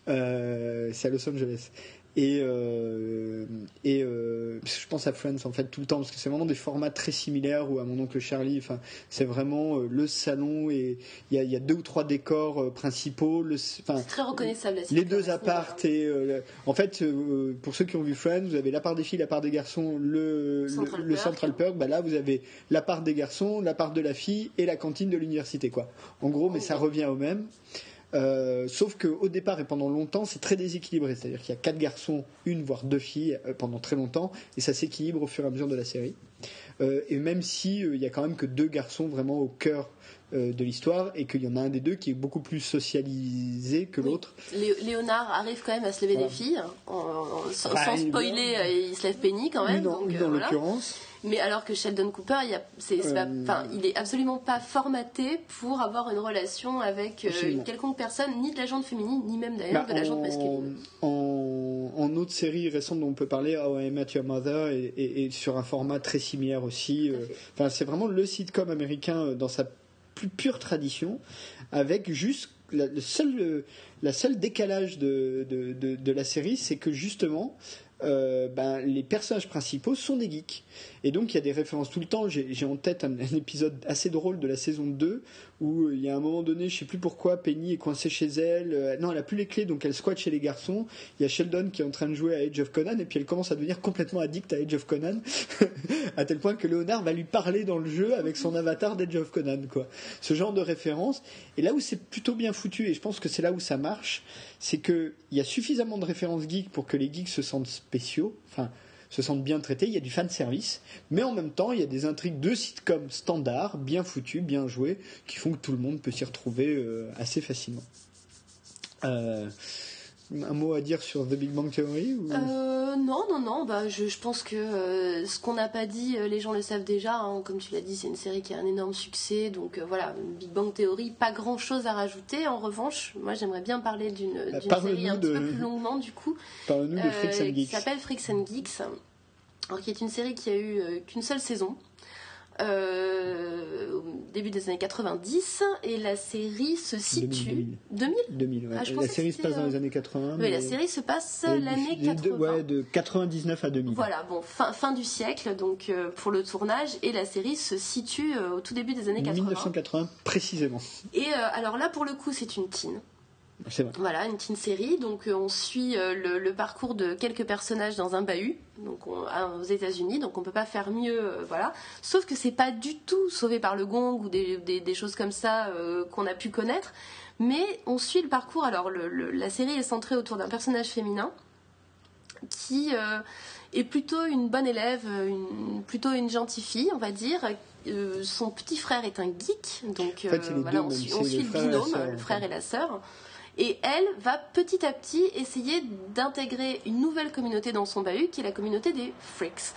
c'est à Los Angeles et euh, et euh, je pense à Friends en fait tout le temps parce que c'est vraiment des formats très similaires où à mon oncle Charlie enfin c'est vraiment euh, le salon et il y a, il y a deux ou trois décors euh, principaux le enfin très reconnaissable. les deux apparts et euh, le- en fait euh, pour ceux qui ont vu Friends vous avez la part des filles la part des garçons le Central le. Central Perk bah là vous avez la part des garçons la part de la fille et la cantine de l'université quoi en gros mais Oh, ça oui. revient au même Euh, sauf qu'au départ et pendant longtemps, c'est très déséquilibré. C'est-à-dire qu'il y a quatre garçons, une voire deux filles euh, pendant très longtemps, et ça s'équilibre au fur et à mesure de la série. Euh, et même si il y a quand même que deux garçons vraiment au cœur de l'histoire et qu'il y en a un des deux qui est beaucoup plus socialisé que l'autre. Léonard arrive quand même à se lever des filles, sans, bah, spoiler, il se lève Penny quand même. Dans, l'occurrence. Mais alors que Sheldon Cooper, il, est, euh, il est absolument pas formaté pour avoir une relation avec euh, une quelconque personne, ni de la gente féminine, ni même d'ailleurs bah, de la gente masculine. En, en, autre série récente dont on peut parler, How I Met Your Mother, et, sur un format très similaire aussi. Euh, c'est vraiment le sitcom américain dans sa pure tradition, avec juste le seul, la seule décalage de, de, de la série, c'est que justement, euh, ben, les personnages principaux sont des geeks. Et donc il y a des références tout le temps. J'ai en tête un, épisode assez drôle de la saison 2 où euh, il y a un moment donné, je sais plus pourquoi, Penny est coincée chez elle. Euh, non, elle a plus les clés, donc elle squatte chez les garçons. Il y a Sheldon qui est en train de jouer à Age of Conan et puis elle commence à devenir complètement addict à Age of Conan, à tel point que Leonard va lui parler dans le jeu avec son avatar d'Age of Conan, quoi. Ce genre de référence. Et là où c'est plutôt bien foutu, et je pense que c'est là où ça marche, c'est qu'il y a suffisamment de références geeks pour que les geeks se sentent spéciaux, enfin, se sentent bien traités, il y a du fan service, mais en même temps, il y a des intrigues de sitcom standard, bien foutues, bien jouées, qui font que tout le monde peut s'y retrouver euh, assez facilement. Euh, un mot à dire sur The Big Bang Theory euh, Non, non, non. Bah, je, pense que euh, ce qu'on n'a pas dit, euh, les gens le savent déjà. Hein. Comme tu l'as dit, c'est une série qui a un énorme succès. Donc voilà, Big Bang Theory, pas grand chose à rajouter. En revanche, moi j'aimerais bien parler d'une série un petit peu plus longuement du coup. Parle-nous de Freaks and Geeks. Qui s'appelle Freaks and Geeks. Alors, qui est une série qui a eu qu'une seule saison euh, début des années 90 et la série se situe 2000 2000, ouais. Ah, la série se passe dans les années 80 mais, la série se passe l'année 80 ouais de 99 à 2000 voilà bon fin, fin du siècle donc euh, pour le tournage et la série se situe euh, au tout début des années 80 1980 précisément. Et euh, alors là pour le coup c'est une voilà, une teen série. Donc euh, on suit euh, le, parcours de quelques personnages dans un bahut, donc aux États-Unis. Donc on peut pas faire mieux, euh, voilà. Sauf que c'est pas du tout sauvé par le gong ou des, choses comme ça qu'on a pu connaître. Mais on suit le parcours. Alors la série est centrée autour d'un personnage féminin qui est plutôt une bonne élève, plutôt une gentille fille, on va dire. son petit frère est un geek, donc voilà, on, suit, le, binôme, le frère et la sœur. Et elle va petit à petit essayer d'intégrer une nouvelle communauté dans son bahut, qui est la communauté des freaks.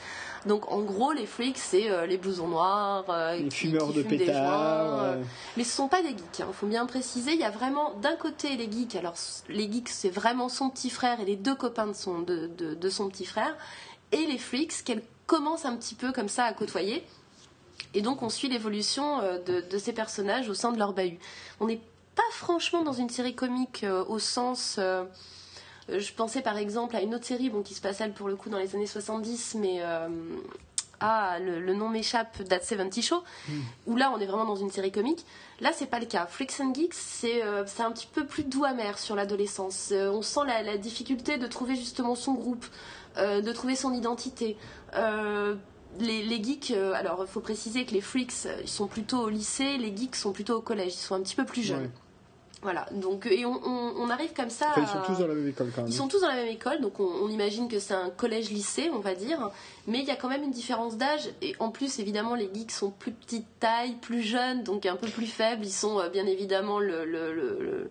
Donc en gros, les freaks, c'est euh, les blousons noirs, euh, les fumeurs de pétards. Euh. Mais ce sont pas des geeks. Il hein. faut bien préciser. Il y a vraiment d'un côté les geeks. Alors les geeks, c'est vraiment son petit frère et les deux copains de son, de, de, son petit frère. Et les freaks qu'elle commence un petit peu comme ça à côtoyer. Et donc on suit l'évolution de, de, ces personnages au sein de leur bahut. On n'est pas franchement dans une série comique euh, au sens. Euh, je pensais par exemple à une autre série bon, qui se passe elle pour le coup dans les années 70, mais. Euh, ah, le, nom m'échappe, That 70 Show, hmm. où là on est vraiment dans une série comique. Là c'est pas le cas. Freaks and Geeks, c'est un petit peu plus doux amer sur l'adolescence. on sent la, difficulté de trouver justement son groupe, de trouver son identité. Les, les, geeks, alors il faut préciser que les freaks ils sont plutôt au lycée, les geeks sont plutôt au collège, ils sont un petit peu plus jeunes. Voilà, donc et on, on, arrive comme ça. ils sont tous dans la même école quand même. Ils sont tous dans la même école, donc on, imagine que c'est un collège-lycée, on va dire. Mais il y a quand même une différence d'âge. Et en plus, évidemment, les geeks sont plus petite taille, plus jeunes, donc un peu plus faibles. Ils sont euh, bien évidemment le, le, le le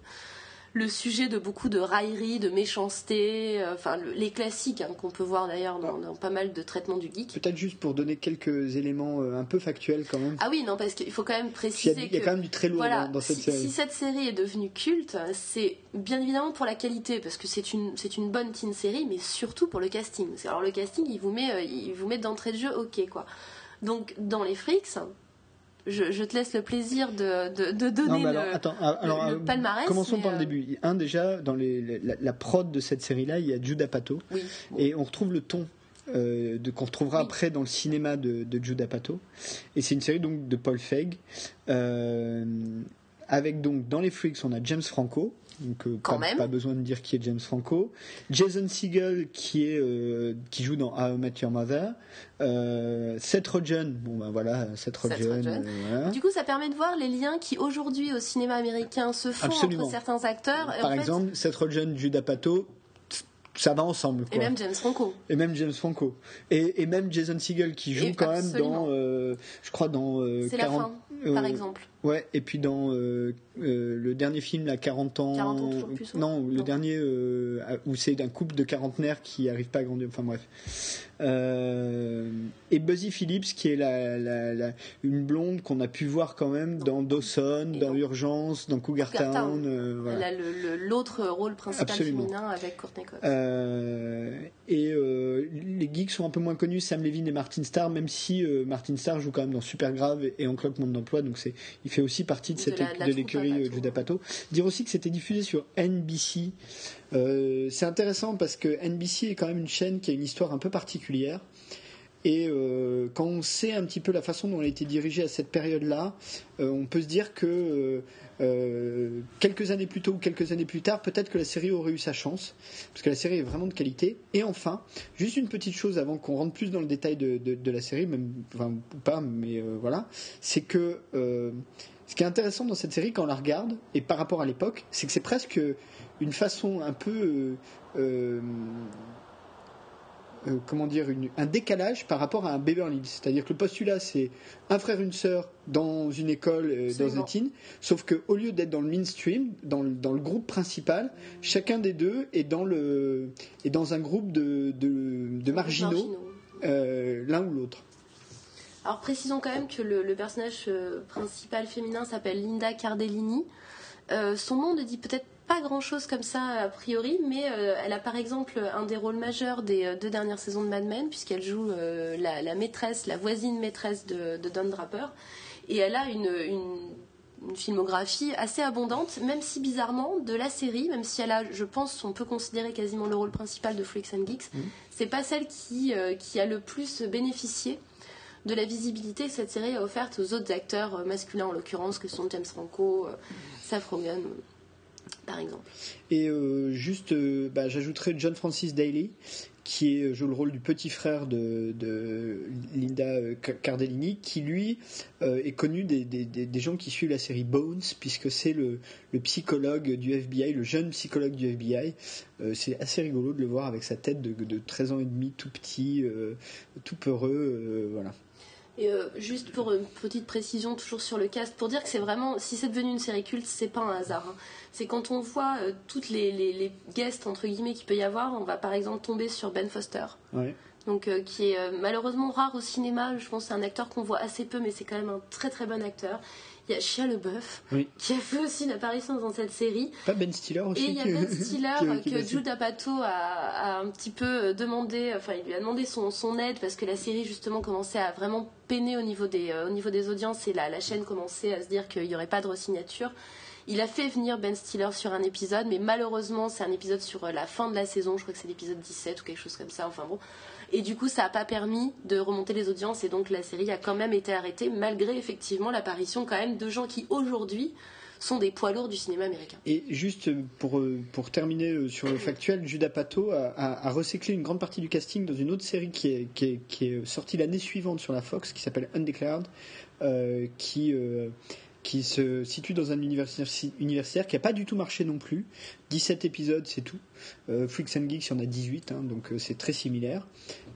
sujet de beaucoup de raillerie, de méchanceté, euh, enfin les classiques hein, qu'on peut voir d'ailleurs dans, pas mal de traitements du geek. Peut-être juste pour donner quelques éléments euh, un peu factuels quand même. Ah oui, non, parce qu'il faut quand même préciser. Il y, a, quand même du très lourd dans, cette série. Si cette série est devenue culte, c'est bien évidemment pour la qualité, parce que c'est une, c'est une bonne teen série, mais surtout pour le casting. Alors le casting, il vous met, euh, il vous met d'entrée de jeu, ok quoi. Donc dans les Freaks, je, te laisse le plaisir de, de, donner le, attends, euh, palmarès. Commençons par le euh, début. Un, déjà, dans les, la, prod de cette série-là, il y a Judah Pato. Et on retrouve le ton euh, qu'on retrouvera après dans le cinéma de, de Judah Pato. Et c'est une série donc de Paul Feig. avec donc dans les Freaks, on a James Franco, donc euh, Quand pas, même. pas besoin de dire qui est James Franco. Jason Segel qui est euh, qui joue dans How I Met Your Mother. Euh, Seth Rogen, bon ben voilà, Seth Rogen. Rogen. euh, voilà. Du coup, ça permet de voir les liens qui aujourd'hui au cinéma américain se font Absolument. entre certains acteurs. Par en fait- exemple, Seth Rogen, Judah Pato, ça va ensemble. Quoi. et même James Franco. Et même James Franco. Et, et même Jason Segel qui joue Et quand absolument. même dans, euh, je crois dans euh, C'est la 40 fin, par euh, exemple. Ouais, et puis dans euh, le dernier film, là, 40 ans. 40 ans, toujours plus, non, le non. dernier où c'est un couple de quarantenaires qui arrive pas à grandir. Enfin bref. Euh, et Buzzy Phillips, qui est la, la, la- une blonde qu'on a pu voir quand même dans Dawson, dans Urgence, dans Cougar Cougar Town. Euh, voilà. L'autre rôle principal Absolument. féminin avec Courtney Cox. Euh, et euh, les geeks sont un peu moins connus, Sam Levine et Martin Starr, même si Martin Starr joue quand même dans Supergrave et, et en Club Monde d'Emploi, donc c'est, il fait aussi partie de, De cette de de l'écurie à euh, Pato. Judas Pato. Dire aussi que c'était diffusé sur NBC. Euh, c'est intéressant parce que NBC est quand même une chaîne qui a une histoire un peu particulière. Et euh, quand on sait un petit peu la façon dont elle a été dirigée à cette période-là, euh, on peut se dire que quelques années plus tôt ou quelques années plus tard, peut-être que la série aurait eu sa chance, parce que la série est vraiment de qualité. Et enfin, juste une petite chose avant qu'on rentre plus dans le détail de, de- la série, même enfin pas, mais voilà, c'est que ce qui est intéressant dans cette série quand on la regarde et par rapport à l'époque, c'est que c'est presque une façon un peu euh, euh, euh, comment dire, une- un décalage par rapport à un Beverly Hills. C'est-à-dire que le postulat, c'est un frère, une sœur dans une école, euh, dans un teen, sauf qu'au lieu d'être dans le mainstream, dans le, dans le groupe principal, chacun des deux est dans, le, est dans un groupe de, de, de marginaux, euh, l'un ou l'autre. Alors précisons quand même que le, le personnage principal féminin s'appelle Linda Cardellini. Son nom ne dit peut-être pas grand-chose comme ça a priori, mais euh, elle a par exemple un des rôles majeurs des euh, deux dernières saisons de Mad Men, puisqu'elle joue euh, la, la maîtresse, la voisine maîtresse de, de Don Draper. Et elle a une, une, une filmographie assez abondante, même si bizarrement, de la série, même si elle a, je pense, on peut considérer quasiment le rôle principal de Freaks and Geeks, c'est pas celle qui, qui a le plus bénéficié de la visibilité que cette série a offerte aux autres acteurs masculins en l'occurrence que sont James Franco, euh, par exemple. Et euh, juste, euh, bah, j'ajouterais John Francis Daly, qui est, joue le rôle du petit frère de, Linda euh, Ca- Cardellini, qui lui euh, est connu des, gens qui suivent la série Bones, puisque c'est le, psychologue du FBI, le jeune psychologue du FBI. Euh, c'est assez rigolo de le voir avec sa tête de, de 13 ans et demi, tout petit, euh, tout peureux, euh, voilà. Et euh, juste pour une petite précision, toujours sur le cast, pour dire que c'est vraiment, si c'est devenu une série culte, c'est pas un hasard. hein. C'est quand on voit euh, toutes les, les, les guests entre guillemets qu'il peut y avoir, on va par exemple tomber sur Ben Foster. Ouais. Donc, euh, qui est malheureusement rare au cinéma. Je pense que c'est un acteur qu'on voit assez peu, mais c'est quand même un très très bon acteur. Il y a Shia LeBeouf, Oui. qui a fait aussi une apparition dans cette série. Pas Ben Stiller aussi Et il y a Ben Stiller qui que Jude Apatow a, a un petit peu euh, demandé, enfin il lui a demandé son, son aide parce que la série justement commençait à vraiment peiner au niveau des, euh, au niveau des audiences et la, la chaîne commençait à se dire qu'il n'y aurait pas de re-signature. Il a fait venir Ben Stiller sur un épisode, mais malheureusement c'est un épisode sur euh, la fin de la saison, je crois que c'est l'épisode 17 ou quelque chose comme ça, enfin bon. Et du coup ça n'a pas permis de remonter les audiences et donc la série a quand même été arrêtée malgré effectivement l'apparition quand même de gens qui aujourd'hui sont des poids lourds du cinéma américain. Et juste pour, euh, pour terminer euh, sur le factuel, Judas Pato a, a- recyclé une grande partie du casting dans une autre série qui est, qui est, sortie l'année suivante sur la Fox, qui s'appelle Undeclared, qui, qui se situe dans un universitaire, universitaire qui n'a pas du tout marché non plus. 17 épisodes, c'est tout. Euh, Freaks and Geeks, il y en a 18, hein, donc euh, c'est très similaire.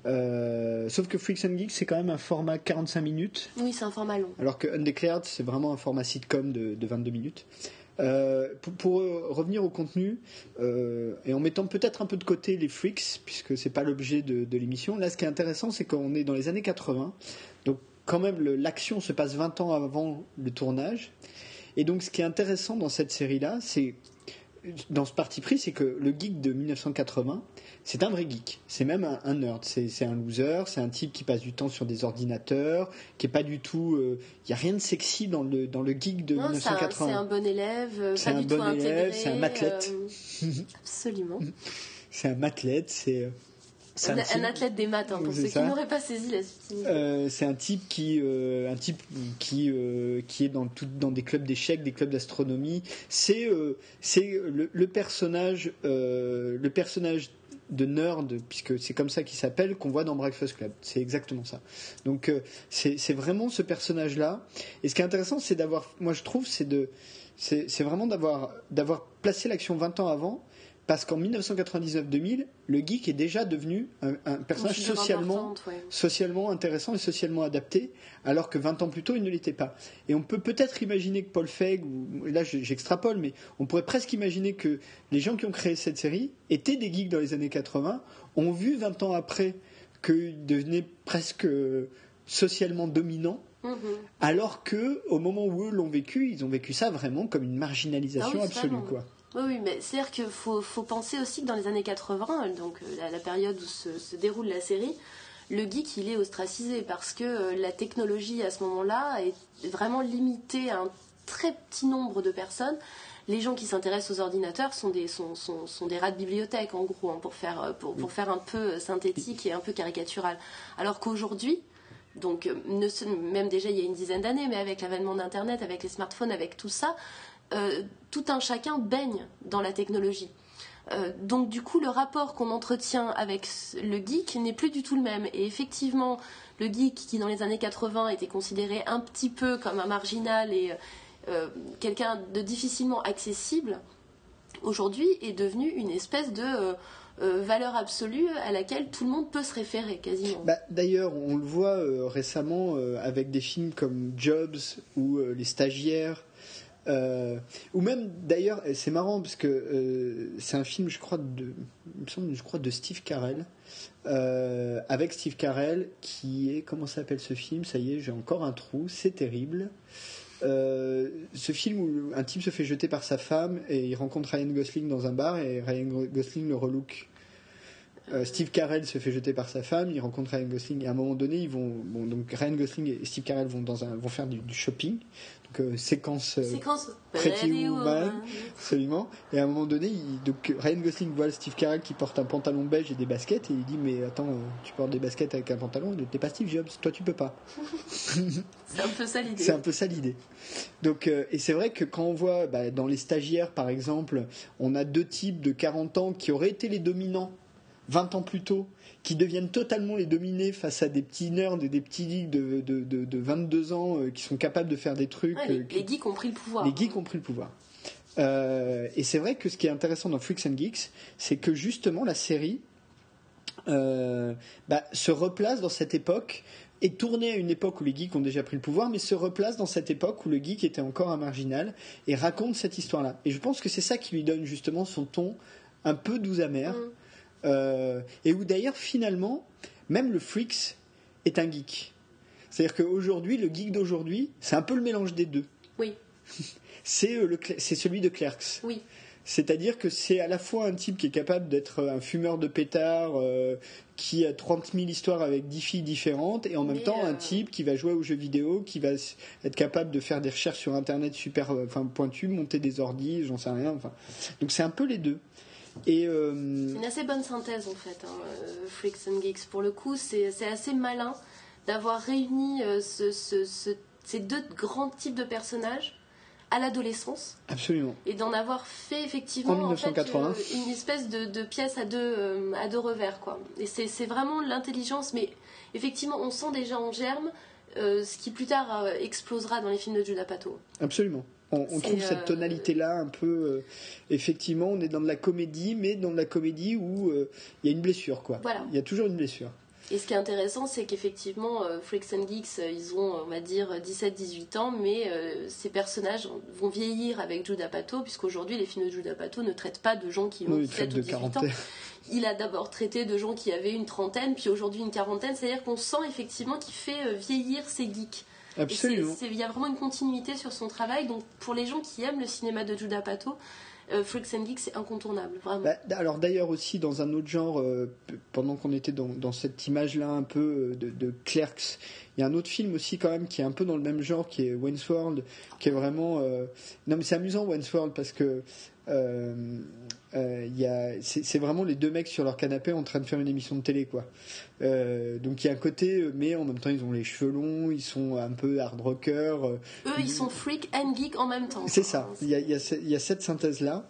Euh, sauf que Freaks and Geeks, c'est quand même un format 45 minutes. Oui, c'est un format long. Alors que Undeclared, c'est vraiment un format sitcom de, de 22 minutes. Euh, pour, pour, revenir au contenu, euh, et en mettant peut-être un peu de côté les freaks, puisque c'est pas l'objet de, de l'émission, là ce qui est intéressant, c'est qu'on est dans les années 80, donc quand même l'action se passe 20 ans avant le tournage, et donc ce qui est intéressant dans cette série-là, c'est dans ce parti pris, c'est que le geek de 1980, c'est un vrai geek. C'est même un, un nerd. C'est un loser. C'est un type qui passe du temps sur des ordinateurs, qui est pas du tout. Il y a rien de sexy dans le dans le geek de Non, c'est un, 1980. c'est un bon élève, euh, C'est un bon élève, c'est un athlète. euh, absolument. C'est un athlète. C'est C'est Un, un athlète des maths, hein, pour C'est ceux ça. qui n'auraient pas saisi la subtilité. Euh, c'est un type qui, euh, un type qui, euh, qui est dans tout, dans des clubs d'échecs, des clubs d'astronomie. C'est, c'est le, le personnage, le personnage de nerd, puisque c'est comme ça qu'il s'appelle, qu'on voit dans Breakfast Club. C'est exactement ça. Donc c'est, vraiment ce personnage-là. Et ce qui est intéressant, c'est d'avoir, moi je trouve, c'est de, c'est, c'est vraiment d'avoir, d'avoir placé l'action 20 ans avant. Parce qu'en 1999-2000, le geek est déjà devenu un, un personnage socialement importante, ouais. socialement intéressant et socialement adapté, alors que 20 ans plus tôt, il ne l'était pas. Et on peut peut-être imaginer que Paul Feig, ou là je- j'extrapole, mais on pourrait presque imaginer que les gens qui ont créé cette série étaient des geeks dans les années 80, ont vu 20 ans après qu'ils devenaient presque euh, socialement dominants, Mhm. alors que au moment où eux l'ont vécu, ils ont vécu ça vraiment comme une marginalisation Ah oui, absolue. Quoi. Oui, oui, mais c'est-à-dire qu'il faut, faut penser aussi que dans les années 80, donc euh, la, période où se, se déroule la série, le geek il est ostracisé parce que euh, la technologie à ce moment-là est vraiment limitée à un très petit nombre de personnes. Les gens qui s'intéressent aux ordinateurs sont des, sont, sont, des rats de bibliothèque en gros, hein, pour, faire, euh, pour, pour faire un peu synthétique et un peu caricatural. Alors qu'aujourd'hui, donc même déjà il y a une dizaine d'années, mais avec l'avènement d'Internet, avec les smartphones, avec tout ça, euh, tout un chacun baigne dans la technologie. Euh, donc du coup, le rapport qu'on entretient avec le geek n'est plus du tout le même. Et effectivement, le geek qui dans les années 80 était considéré un petit peu comme un marginal et euh, quelqu'un de difficilement accessible, aujourd'hui est devenu une espèce de valeur absolue à laquelle tout le monde peut se référer quasiment. Bah, D'ailleurs, on le voit récemment avec des films comme Jobs ou Les Stagiaires. Euh, ou même d'ailleurs c'est marrant parce que euh, c'est un film je crois de me semble je crois de Steve Carell. Euh, avec Steve Carell qui est comment s'appelle ce film? Ça y est j'ai encore un trou c'est terrible. Ce film où un type se fait jeter par sa femme et il rencontre Ryan Gosling dans un bar et Ryan Gosling le relook. Steve Carell se fait jeter par sa femme, il rencontre Ryan Gosling et à un moment donné ils vont donc Ryan Gosling et Steve Carell vont dans un vont faire du shopping donc séquence euh, Séquence Pretty Woman. Absolument et à un moment donné il- donc Ryan Gosling voit Steve Carell qui porte un pantalon beige et des baskets et il dit mais attends euh, tu portes des baskets avec un pantalon t'es pas Steve Jobs toi tu peux pas C'est un peu ça l'idée. c'est un peu ça l'idée. Donc, euh, et c'est vrai que quand on voit bah, dans les stagiaires, par exemple, on a deux types de 40 ans qui auraient été les dominants 20 ans plus tôt, qui deviennent totalement les dominés face à des petits nerds et des petits geeks de, de, de, de 22 ans euh, qui sont capables de faire des trucs. Ouais, les, euh, qui- les geeks ont pris le pouvoir. les geeks ont pris le pouvoir. Euh, et c'est vrai que ce qui est intéressant dans Freaks and Geeks, c'est que justement la série euh, bah, se replace dans cette époque est tournée à une époque où les geeks ont déjà pris le pouvoir, mais se replace dans cette époque où le geek était encore un marginal et raconte cette histoire-là. Et je pense que c'est ça qui lui donne justement son ton un peu doux amer, Mm. Euh, et où d'ailleurs finalement même le Freaks est un geek. C'est-à-dire qu'aujourd'hui, le geek d'aujourd'hui, c'est un peu le mélange des deux Oui, c'est euh, c'est celui de Clerks. oui. C'est-à-dire que c'est à la fois un type qui est capable d'être un fumeur de pétard, euh, qui a 30 000 histoires avec 10 filles différentes, et en même Mais, temps euh, un type qui va jouer aux jeux vidéo, qui va être capable de faire des recherches sur Internet super euh, enfin, pointues, monter des ordis, j'en sais rien. Enfin. Donc c'est un peu les deux. Et euh, une assez bonne synthèse en fait, hein, euh, Freaks and Geeks. Pour le coup, c'est assez malin d'avoir réuni euh, ce- ce- ce- ces deux grands types de personnages à l'adolescence absolument. et d'en avoir fait effectivement En en fait, 1980. euh, une espèce de, de pièce à deux, à deux revers. Quoi. Et c'est vraiment l'intelligence, mais effectivement, on sent déjà en germe euh, ce qui plus tard explosera dans les films de Judah Pato. Absolument. On, trouve euh, cette tonalité-là un peu. euh, effectivement, on est dans de la comédie, mais dans de la comédie où euh, il y a une blessure, quoi. Voilà. Il y a toujours une blessure. Et ce qui est intéressant, c'est qu'effectivement, euh, Freaks and Geeks, euh, ils ont, on va dire, 17-18 ans, mais euh, ces personnages vont vieillir avec Judah Pato, puisqu'aujourd'hui, les films de Judah Pato ne traitent pas de gens qui ont Non, il 17 traite ou de 18 ans. quarantaine. Il a d'abord traité de gens qui avaient une trentaine, puis aujourd'hui une quarantaine. C'est-à-dire qu'on sent effectivement qu'il fait euh, vieillir ces geeks. Absolument. Il y a vraiment une continuité sur son travail. Donc, pour les gens qui aiment le cinéma de Judah Pato, euh, Freaks and Geeks, c'est incontournable, vraiment. Bah, alors d'ailleurs aussi dans un autre genre, euh, pendant qu'on était dans, dans cette image-là un peu euh, de, de Clerks, Il y a un autre film aussi quand même qui est un peu dans le même genre, qui est Wayne's World, qui est vraiment. Non mais c'est amusant Wayne's World parce que euh, c'est vraiment les deux mecs sur leur canapé en train de faire une émission de télé, quoi. Euh, donc il y a un côté, mais en même temps ils ont les cheveux longs, ils sont un peu hard rocker. Eux, ils sont freak and geek en même temps. C'est ça. Il y, a, il y a cette synthèse là.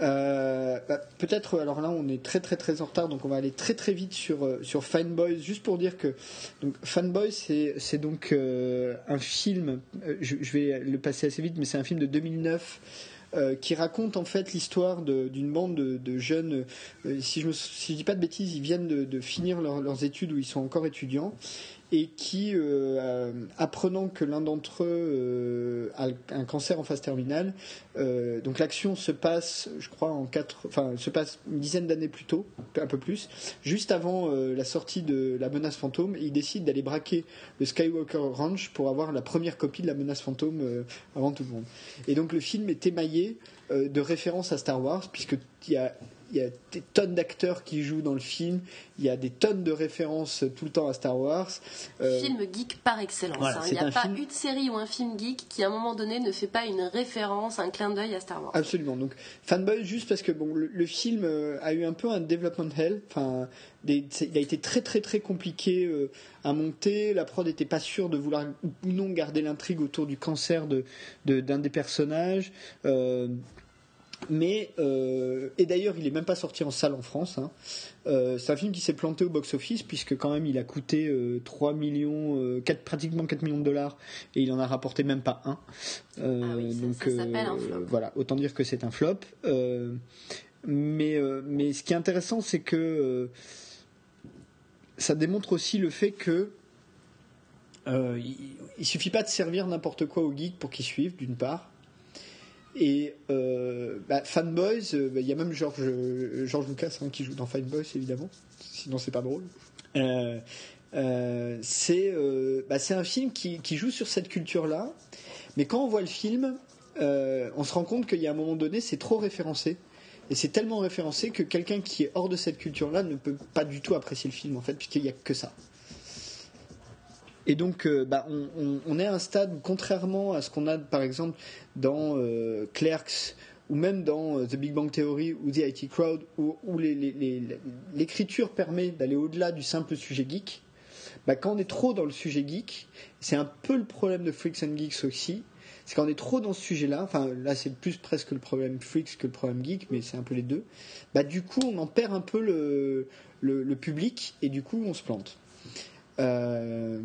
Euh, bah, peut-être, alors là, on est très très très en retard, donc on va aller très très vite sur euh, sur Fanboys, juste pour dire que donc Fanboys, c'est c'est donc euh, un film. Je, je, vais le passer assez vite, mais c'est un film de 2009 euh, qui raconte en fait l'histoire d'une bande de, jeunes. Euh, si je ne si dis pas de bêtises, ils viennent de, finir leurs études ou ils sont encore étudiants et qui, euh, apprenant que l'un d'entre eux euh, a un cancer en phase terminale, euh, donc l'action se passe, je crois, en quatre, enfin, se passe une dizaine d'années plus tôt, un peu plus, juste avant la sortie de la menace fantôme, et ils décident d'aller braquer le Skywalker Ranch pour avoir la première copie de la menace fantôme avant tout le monde. Et donc le film est émaillé de références à Star Wars, puisqu'il y a il y a des tonnes d'acteurs qui jouent dans le film, il y a des tonnes de références tout le temps à Star Wars. Euh, film geek par excellence. Hein. il n'y a pas une série ou un film geek qui à un moment donné ne fait pas une référence, un clin d'œil à Star Wars. Absolument. Donc fanboy juste parce que bon, le, film euh, a eu un peu un development hell. Enfin, il a été très très très compliqué euh, à monter. La prod n'était pas sûre de vouloir ou non garder l'intrigue autour du cancer de d'un des personnages. Mais euh, et d'ailleurs, il est même pas sorti en salle en France. Hein. Euh, c'est un film qui s'est planté au box-office puisque quand même il a coûté 3 euh, millions, 4, pratiquement 4 millions de dollars et il en a rapporté même pas un. Ah donc un flop. voilà, autant dire que c'est un flop. mais mais ce qui est intéressant, c'est que ça démontre aussi le fait que il, il suffit pas de servir n'importe quoi aux geeks pour qu'ils suivent d'une part et euh, bah, Fanboys, euh, bah, il y a même George, George Lucas hein, qui joue dans Fanboys évidemment, sinon c'est pas drôle. Euh, euh c'est euh, bah, un film qui, qui, joue sur cette culture-là, mais quand on voit le film, on se rend compte qu'il y a un moment donné, c'est trop référencé. Et c'est tellement référencé que quelqu'un qui est hors de cette culture-là ne peut pas du tout apprécier le film en fait, puisqu'il n'y a que ça. Et donc, euh, bah, on, est à un stade contrairement à ce qu'on a, par exemple, dans euh, Clerks ou même dans euh, The Big Bang Theory ou The IT Crowd, où, l'écriture permet d'aller au-delà du simple sujet geek, bah, quand on est trop dans le sujet geek, c'est un peu le problème de Freaks and Geeks aussi, c'est quand on est trop dans ce sujet-là, enfin là c'est plus presque le problème Freaks que le problème geek, mais c'est un peu les deux, bah, du coup on en perd un peu le public et du coup on se plante. Euh,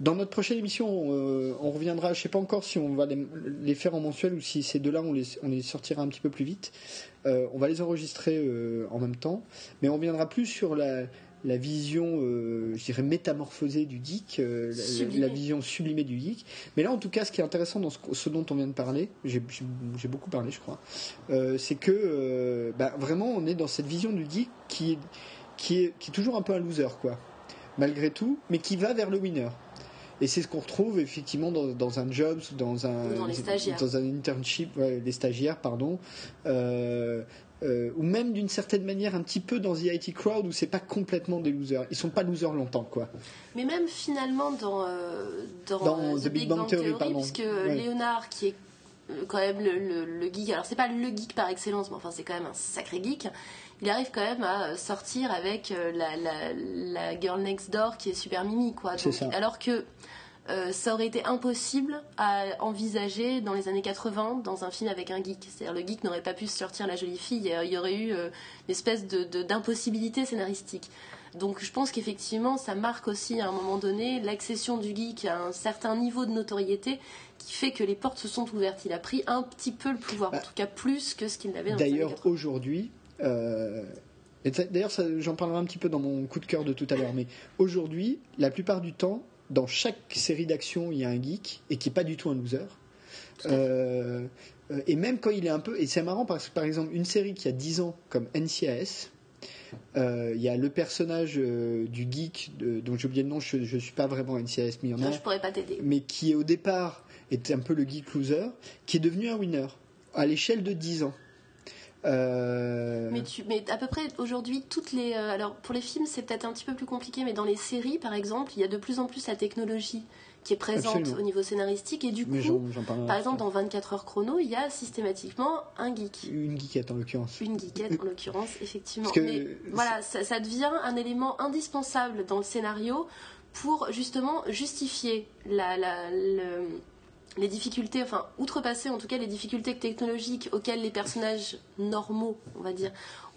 dans notre prochaine émission, euh, on reviendra. Je ne sais pas encore si on va les, faire en mensuel ou si ces deux-là, on les, on les sortira un petit peu plus vite. Euh, on va les enregistrer en même temps, mais on reviendra plus sur la, la vision, je dirais, métamorphosée du geek, la, vision sublimée du geek. Mais là, en tout cas, ce qui est intéressant dans ce, dont on vient de parler, j'ai beaucoup parlé, je crois, c'est que bah, vraiment, on est dans cette vision du geek qui, qui, est, qui est toujours un peu un loser, quoi malgré tout, mais qui va vers le winner. Et c'est ce qu'on retrouve effectivement dans, un job, dans un, dans, un internship, les stagiaires, pardon, euh, euh, ou même d'une certaine manière un petit peu dans The IT Crowd où c'est pas complètement des losers. Ils sont pas losers longtemps, quoi. Mais même finalement dans, euh, dans, The, Big, Bang, Theory, puisque Léonard, qui est quand même le, le geek, alors c'est pas le geek par excellence, mais enfin c'est quand même un sacré geek il arrive quand même à sortir avec euh, la, girl next door qui est super mimi, quoi. alors que euh, ça aurait été impossible à envisager dans les années 80 dans un film avec un geek. C'est-à-dire le geek n'aurait pas pu sortir la jolie fille. Il y aurait eu euh, une espèce d'impossibilité scénaristique. Donc je pense qu'effectivement ça marque aussi à un moment donné l'accession du geek à un certain niveau de notoriété qui fait que les portes se sont ouvertes. Il a pris un petit peu le pouvoir, en bah, tout cas plus que ce qu'il n'avait dans D'ailleurs aujourd'hui, euh, d'ailleurs, j'en parlerai un petit peu dans mon coup de cœur de tout à l'heure, mais aujourd'hui, la plupart du temps, dans chaque série d'action, il y a un geek et qui est pas du tout un loser. Euh, et même quand il est un peu. Et c'est marrant parce que, par exemple, une série qui a 10 ans, comme NCIS, euh, il y a le personnage du geek, dont j'ai oublié le nom, je ne suis pas vraiment NCIS, mais il y en a. Je pourrais pas t'aider. Mais qui, au départ, était un peu le geek loser, qui est devenu un winner, à l'échelle de 10 ans. Euh, Mais, tu, mais à peu près aujourd'hui, toutes les. euh, alors pour les films, c'est peut-être un petit peu plus compliqué, mais dans les séries, par exemple, il y a de plus en plus la technologie qui est présente Absolument. au niveau scénaristique. Et du mais coup, par exemple, dans 24 heures chrono, il y a systématiquement un geek. Une geekette en l'occurrence. Une geekette, en l'occurrence, effectivement. Que, Mais voilà, ça, ça devient un élément indispensable dans le scénario pour justement justifier la, la- le- les difficultés, enfin, outrepasser en tout cas les difficultés technologiques auxquelles les personnages normaux, on va dire,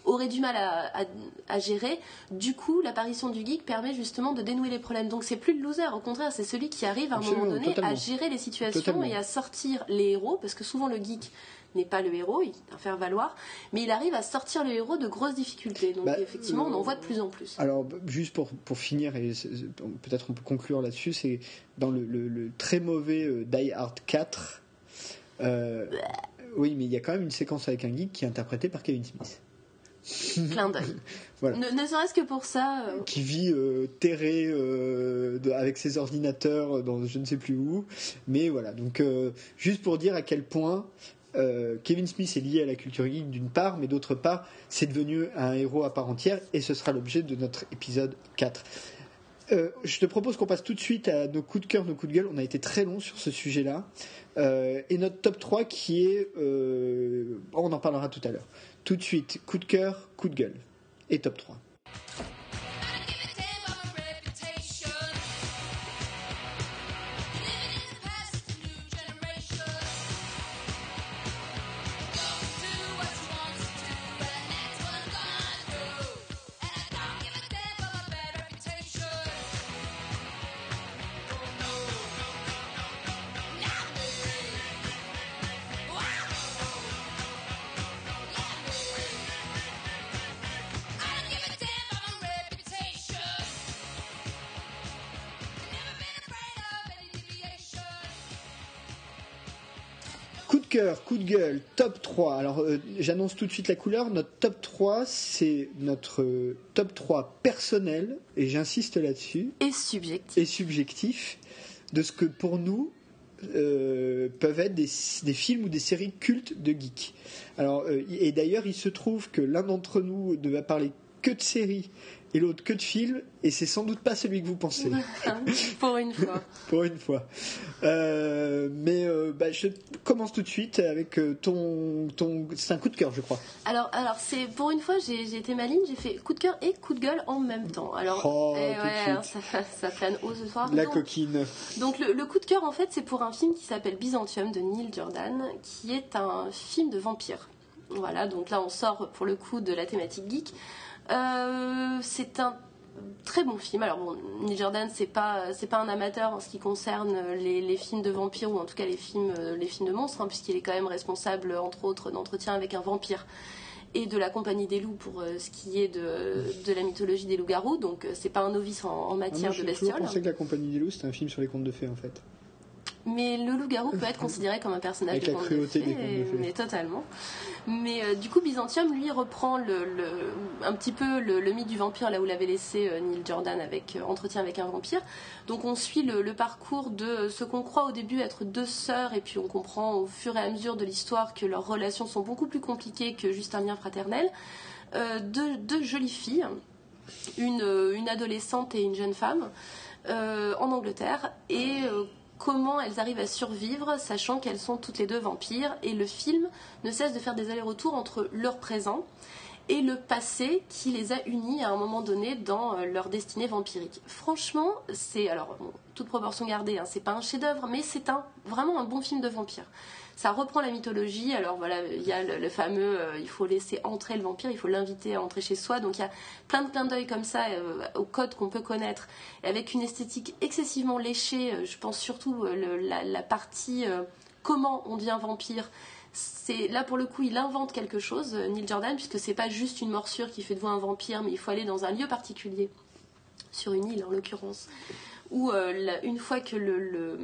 auraient du mal à, à- à gérer. Du coup, l'apparition du geek permet justement de dénouer les problèmes. Donc, c'est plus le loser, au contraire, c'est celui qui arrive à un Absolument, moment donné totalement. à gérer les situations Totalement. et à sortir les héros, parce que souvent le geek n'est pas le héros, il à faire valoir, mais il arrive à sortir le héros de grosses difficultés. Donc Bah, effectivement, on en voit de plus en plus. Alors, juste pour, pour finir, et peut-être on peut conclure là-dessus, c'est dans le, le- le très mauvais euh, Die Hard 4. euh, oui, mais il y a quand même une séquence avec un geek qui est interprété par Kevin Smith, Clin d'œil. Voilà. Ne, ne serait-ce que pour ça, euh, qui vit euh, terré euh, de- avec ses ordinateurs dans je ne sais plus où. Mais voilà, donc juste pour dire à quel point euh, Kevin Smith est lié à la culture geek d'une part, mais d'autre part, c'est devenu un héros à part entière, et ce sera l'objet de notre épisode 4. Euh, je te propose qu'on passe tout de suite à nos coups de cœur, nos coups de gueule. On a été très long sur ce sujet-là. Euh, et notre top 3 qui est... on en parlera tout à l'heure. Tout de suite, coup de cœur, coup de gueule. Et top 3. Coup de cœur, coup de gueule, top 3. Alors euh, j'annonce tout de suite la couleur. Notre top 3, c'est notre euh, top 3 personnel, et j'insiste là-dessus, et subjectif. et subjectif, de ce que pour nous euh, peuvent être des, des films ou des séries cultes de geeks. Alors, et d'ailleurs, il se trouve que l'un d'entre nous ne va parler que de séries et l'autre que de films, et c'est sans doute pas celui que vous pensez. pour une fois. pour une fois. Euh, mais euh, bah, je commence tout de suite avec euh, ton, ton. C'est un coup de cœur, je crois. Alors, alors c'est pour une fois, j'ai été maligne, j'ai fait coup de cœur et coup de gueule en même temps. Alors, Oh, eh tout de ouais, suite. ça, ça plane haut ce soir. La Donc, coquine. Donc le, le coup de cœur en fait c'est pour un film qui s'appelle Byzantium de Neil Jordan qui est un film de vampire. Voilà donc là on sort pour le coup de la thématique geek. Euh, c'est un très bon film. Alors bon Neil Jordan c'est pas c'est pas un amateur en ce qui concerne les, les films de vampires ou en tout cas les films euh, les films de monstres hein, puisqu'il est quand même responsable entre autres d'entretien avec un vampire et de la compagnie des loups pour euh, ce qui est de, de la mythologie des loups-garous donc euh, c'est pas un novice en, en Ah, moi, matière de toujours bestioles. pensé que La Compagnie des loups, c'était un film sur les contes de fées, en fait. Mais le loup-garou peut être considéré comme un personnage Avec de la cruauté de des de mais totalement. Mais euh, du coup, Byzantium, lui, reprend le, le- un petit peu le, le mythe du vampire là où l'avait laissé euh, Neil Jordan avec euh, Entretien avec un vampire. Donc on suit le, le parcours de ce qu'on croit au début être deux sœurs et puis on comprend au fur et à mesure de l'histoire que leurs relations sont beaucoup plus compliquées que juste un lien fraternel. Deux, jolies filles, une, une adolescente et une jeune femme, euh, en Angleterre et euh, comment elles arrivent à survivre sachant qu'elles sont toutes les deux vampires et le film ne cesse de faire des allers-retours entre leur présent et le passé qui les a unis à un moment donné dans euh, leur destinée vampirique. Franchement, c'est alors toute proportion gardée, hein, c'est pas un chef-d'œuvre, mais c'est un vraiment un bon film de vampire. Ça reprend la mythologie. Alors voilà, il y a le, fameux, euh, il faut laisser entrer le vampire, il faut l'inviter à entrer chez soi. Donc il y a plein de clins d'œil comme ça euh, au code qu'on peut connaître, et avec une esthétique excessivement léchée. euh, je pense surtout euh, le- la, partie comment on devient vampire. C'est là pour le coup, il invente quelque chose, Neil Jordan, puisque c'est pas juste une morsure qui fait de vous un vampire, mais il faut aller dans un lieu particulier, sur une île en l'occurrence, où une fois que le,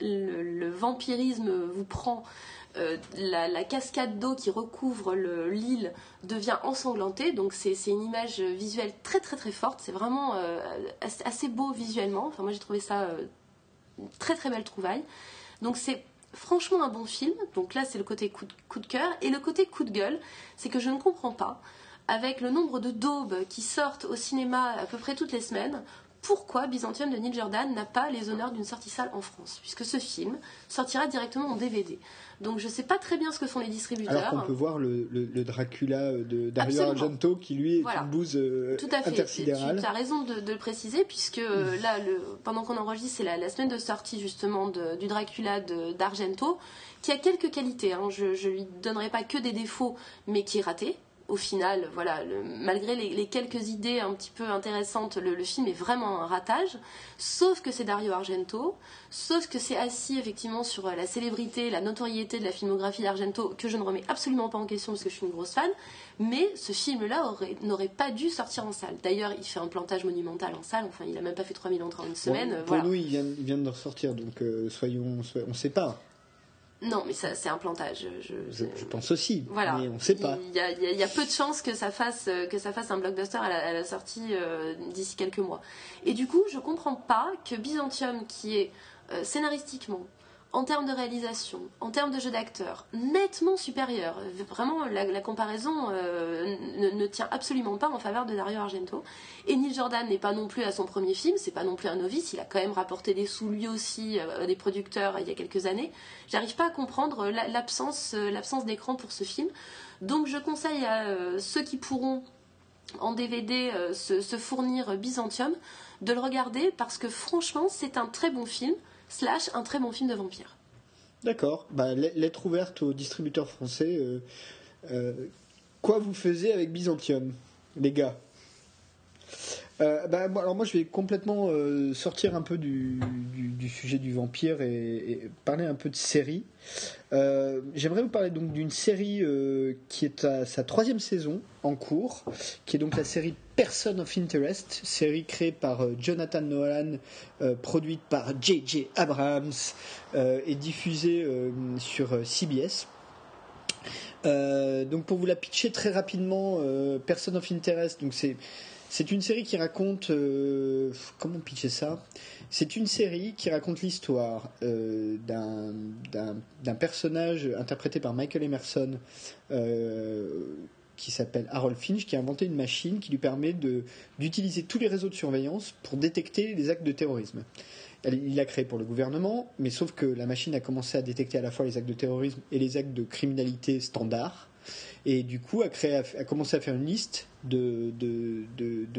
le- vampirisme vous prend, euh, la, cascade d'eau qui recouvre le- l'île devient ensanglantée. Donc c'est une image visuelle très très très forte. C'est vraiment euh, assez, assez beau visuellement. Enfin moi j'ai trouvé ça euh, une très très belle trouvaille. Donc c'est franchement un bon film. Donc là, c'est le côté coup de, coup de cœur. Et le côté coup de gueule, c'est que je ne comprends pas, avec le nombre de daubes qui sortent au cinéma à peu près toutes les semaines, pourquoi Byzantium de Neil Jordan n'a pas les honneurs d'une sortie salle en France, puisque ce film sortira directement en DVD. Donc je ne sais pas très bien ce que font les distributeurs. Alors qu'on peut voir le, Dracula de Dario Argento qui lui est une bouse euh, Tout à fait. Tu, as raison de, le préciser puisque euh, là, le, pendant qu'on enregistre, c'est la, semaine de sortie justement du Dracula d'Argento qui a quelques qualités. Hein. Je ne lui donnerai pas que des défauts, mais qui est raté au final, voilà, malgré les, quelques idées un petit peu intéressantes, le, film est vraiment un ratage. Sauf que c'est Dario Argento, sauf que c'est assis effectivement sur la célébrité, la notoriété de la filmographie d'Argento, que je ne remets absolument pas en question parce que je suis une grosse fan. Mais ce film-là n'aurait pas dû sortir en salle. D'ailleurs, il fait un plantage monumental en salle. Enfin, il n'a même pas fait 3000 entrées en une semaine. pour nous, il vient, il vient, de ressortir, donc euh, soyons, on ne sait pas. Non, mais ça, c'est un plantage. Je, pense aussi, voilà. mais on ne sait pas. Il y, a, peu de chances que ça fasse, que ça fasse un blockbuster à la, sortie euh, d'ici quelques mois. Et du coup, je comprends pas que Byzantium, qui est euh, scénaristiquement, en termes de réalisation, en termes de jeu d'acteur, nettement supérieur. Vraiment, la, comparaison euh, ne, tient absolument pas en faveur de Dario Argento. Et Neil Jordan n'est pas non plus à son premier film, c'est pas non plus un novice, il a quand même rapporté des sous lui aussi euh, des producteurs il y a quelques années. J'arrive pas à comprendre l'absence euh, l'absence d'écran pour ce film. Donc je conseille à ceux qui pourront en DVD se fournir Byzantium de le regarder parce que franchement c'est un très bon film slash un très bon film de vampire. D'accord. Bah, lettre ouverte aux distributeurs français. Euh, euh, quoi vous faisiez avec Byzantium, les gars? Euh, bah, alors moi je vais complètement sortir un peu du, sujet du vampire et, parler un peu de série. J'aimerais vous parler donc d'une série qui est à sa troisième saison en cours, qui est donc la série Person of Interest, série créée par euh, Jonathan Nolan, euh, produite par J.J. Abrams euh, et diffusée sur CBS. donc pour vous la pitcher très rapidement, Person of Interest, donc c'est c'est une série qui raconte comment pitcher ça? C'est une série qui raconte l'histoire d'un personnage interprété par Michael Emerson qui s'appelle Harold Finch, qui a inventé une machine qui lui permet d'utiliser tous les réseaux de surveillance pour détecter les actes de terrorisme. Il l'a créé pour le gouvernement, mais sauf que la machine a commencé à détecter à la fois les actes de terrorisme et les actes de criminalité standard et du coup a, commencé à faire une liste de,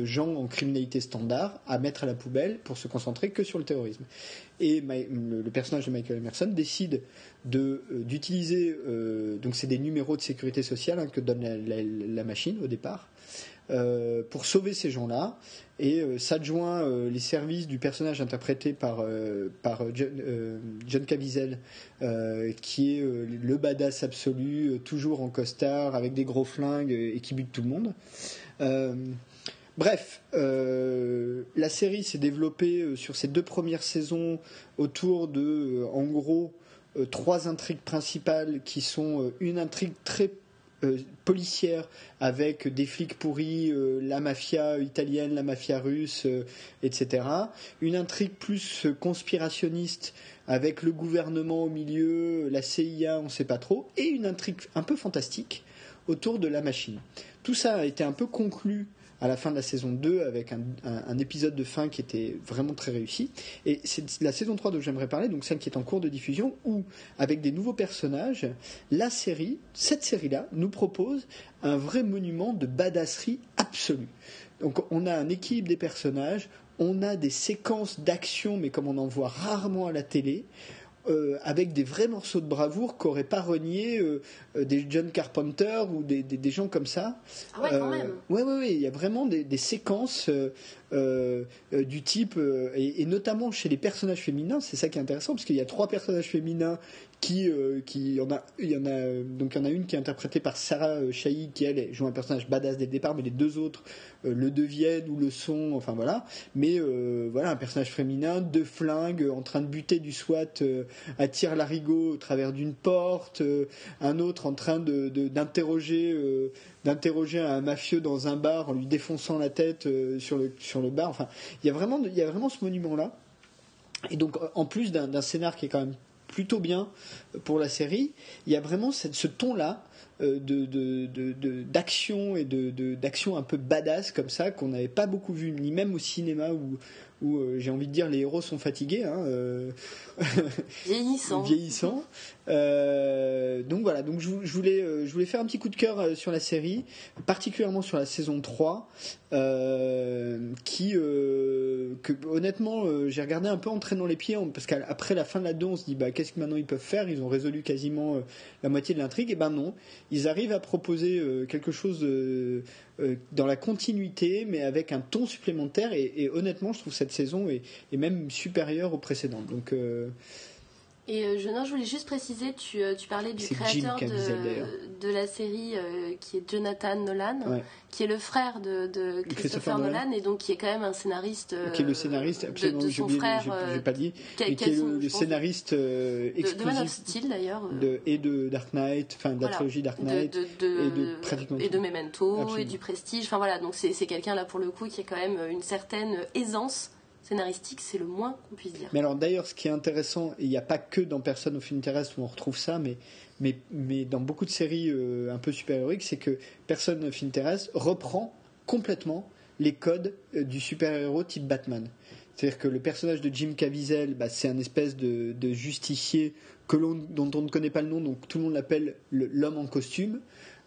gens en criminalité standard à mettre à la poubelle pour se concentrer que sur le terrorisme. Et le, personnage de Michael Emerson décide de, euh, d'utiliser, euh, donc c'est des numéros de sécurité sociale hein, que donne la, machine au départ, euh, pour sauver ces gens-là et s'adjoint les services du personnage interprété par, par John, John qui est le badass absolu, toujours en costard, avec des gros flingues et qui bute tout le monde. Bref, la série s'est développée sur ces deux premières saisons autour de, en gros, euh, trois intrigues principales qui sont euh, une intrigue très euh, policière avec des flics pourris, la mafia italienne, la mafia russe, etc. Une intrigue plus conspirationniste avec le gouvernement au milieu, la CIA, on ne sait pas trop, et une intrigue un peu fantastique autour de la machine. Tout ça a été un peu conclu à la fin de la saison 2 avec un, épisode de fin qui était vraiment très réussi. Et c'est la saison 3 dont j'aimerais parler, donc celle qui est en cours de diffusion, où, avec des nouveaux personnages, la série, cette série-là, nous propose un vrai monument de badasserie absolue. Donc on a un équilibre des personnages, on a des séquences d'action, mais comme on en voit rarement à la télé. Euh, avec des vrais morceaux de bravoure qu'auraient pas renié euh, euh, des John Carpenter ou des, des, gens comme ça. Ah ouais, quand même. Ouais, ouais, ouais. Il y a vraiment des, des séquences du type, et, et, notamment chez les personnages féminins, c'est ça qui est intéressant, parce qu'il y a trois personnages féminins qui, en a, il y en a, donc il y en a une qui est interprétée par Sarah Chahi, qui elle joue un personnage badass dès le départ, mais les deux autres le deviennent ou le sont, enfin voilà. Mais voilà, un personnage féminin, deux flingues, en train de buter du SWAT à tir larigot au travers d'une porte, euh, un autre en train d'interroger euh, d'interroger un mafieux dans un bar en lui défonçant la tête euh, sur le sur le bar. Enfin, il y a vraiment il y a vraiment ce monument là. Et donc en plus d'un scénar qui est quand même plutôt bien pour la série. Il y a vraiment ce ton-là euh, de, d'action et de, d'action un peu badass comme ça qu'on n'avait pas beaucoup vu ni même au cinéma où, où euh, j'ai envie de dire les héros sont fatigués hein, euh, vieillissant. vieillissant. Donc voilà donc je, voulais je voulais faire un petit coup de cœur sur la série particulièrement sur la saison 3 qui que honnêtement j'ai regardé un peu en traînant les pieds parce qu'après la fin de la 2 on se dit bah qu'est-ce que maintenant ils peuvent faire? Ils ont résolu quasiment la moitié de l'intrigue. Et ben non. Ils arrivent à proposer euh, quelque chose euh, euh, dans la continuité, mais avec un ton supplémentaire. Et, honnêtement, je trouve cette saison est, est même supérieure aux précédentes. Donc et euh, je, non, je voulais juste préciser, tu, euh, tu parlais du créateur de, de, la série euh, qui est Jonathan Nolan, qui est le frère de, de Christopher, Nolan, et donc qui est quand même un scénariste. qui est le scénariste, absolument, de, son frère. J'ai pas dit. Qui, qui est le, scénariste exclusif. De, Man of Steel d'ailleurs. et de Dark Knight, enfin de la trilogie Dark Knight. et de pratiquement Et de Memento, et du Prestige. Enfin voilà, donc c'est quelqu'un là pour le coup qui a quand même une certaine aisance scénaristique, c'est le moins qu'on puisse dire. Mais alors d'ailleurs, ce qui est intéressant, il n'y a pas que dans Personne of Interest où on retrouve ça, mais, mais, mais dans beaucoup de séries euh, un peu super-héroïques, c'est que Personne of Interest reprend complètement les codes euh, du super-héros type Batman. C'est-à-dire que le personnage de Jim Caviezel, bah, c'est un espèce de, de justicier que dont on ne connaît pas le nom, donc tout le monde l'appelle l'homme en costume.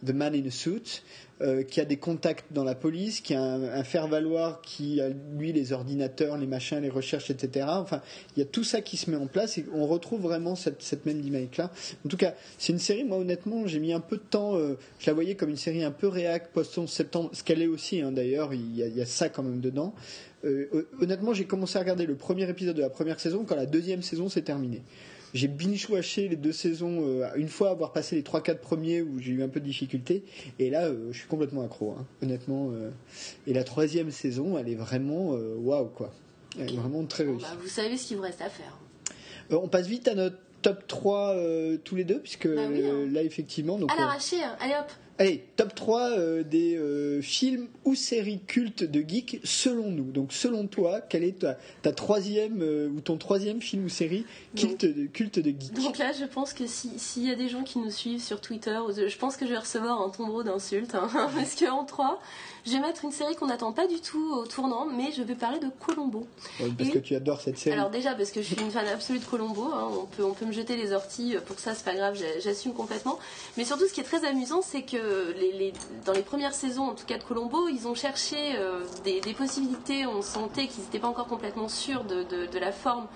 The Man in a Suit, euh, qui a des contacts dans la police, qui a un, faire-valoir, qui a lui les ordinateurs, les machins, les recherches, etc. Enfin, il y a tout ça qui se met en place et on retrouve vraiment cette, même dynamique-là. En tout cas, c'est une série, moi honnêtement, j'ai mis un peu de temps, euh, je la voyais comme une série un peu réac post-11 septembre, ce qu'elle est aussi hein, d'ailleurs, il, il, y a ça quand même dedans. Euh, honnêtement, j'ai commencé à regarder le premier épisode de la première saison quand la deuxième saison s'est terminée. J'ai binge-watché les deux saisons euh, une fois avoir passé les 3-4 premiers où j'ai eu un peu de difficulté. Et là, euh, je suis complètement accro, hein, honnêtement. Euh. et la troisième saison, elle est vraiment waouh, quoi. Elle est vraiment très réussie. Bah, vous savez ce qu'il vous reste à faire. on passe vite à notre top 3 tous les deux, puisque bah hein. là, effectivement. Donc, à l'arraché, hein. allez hop Allez, top 3 euh, des euh, films ou séries cultes de geek selon nous. Donc selon toi, quel est ta, troisième euh, ou ton troisième film ou série culte, de, culte de geek Donc là, je pense que s'il y a des gens qui nous suivent sur Twitter, je pense que je vais recevoir un tombeau d'insultes. Hein, parce qu'en 3, je vais mettre une série qu'on n'attend pas du tout au tournant, mais je vais parler de Colombo. parce que tu adores cette série. Alors déjà, parce que je suis une fan absolue de Colombo. Hein, on, peut, on peut me jeter les orties pour ça, c'est pas grave, j'assume complètement. Mais surtout, ce qui est très amusant, c'est que les, dans les premières saisons, en tout cas de Colombo, ils ont cherché euh, des, possibilités. On sentait qu'ils n'étaient pas encore complètement sûrs de, la forme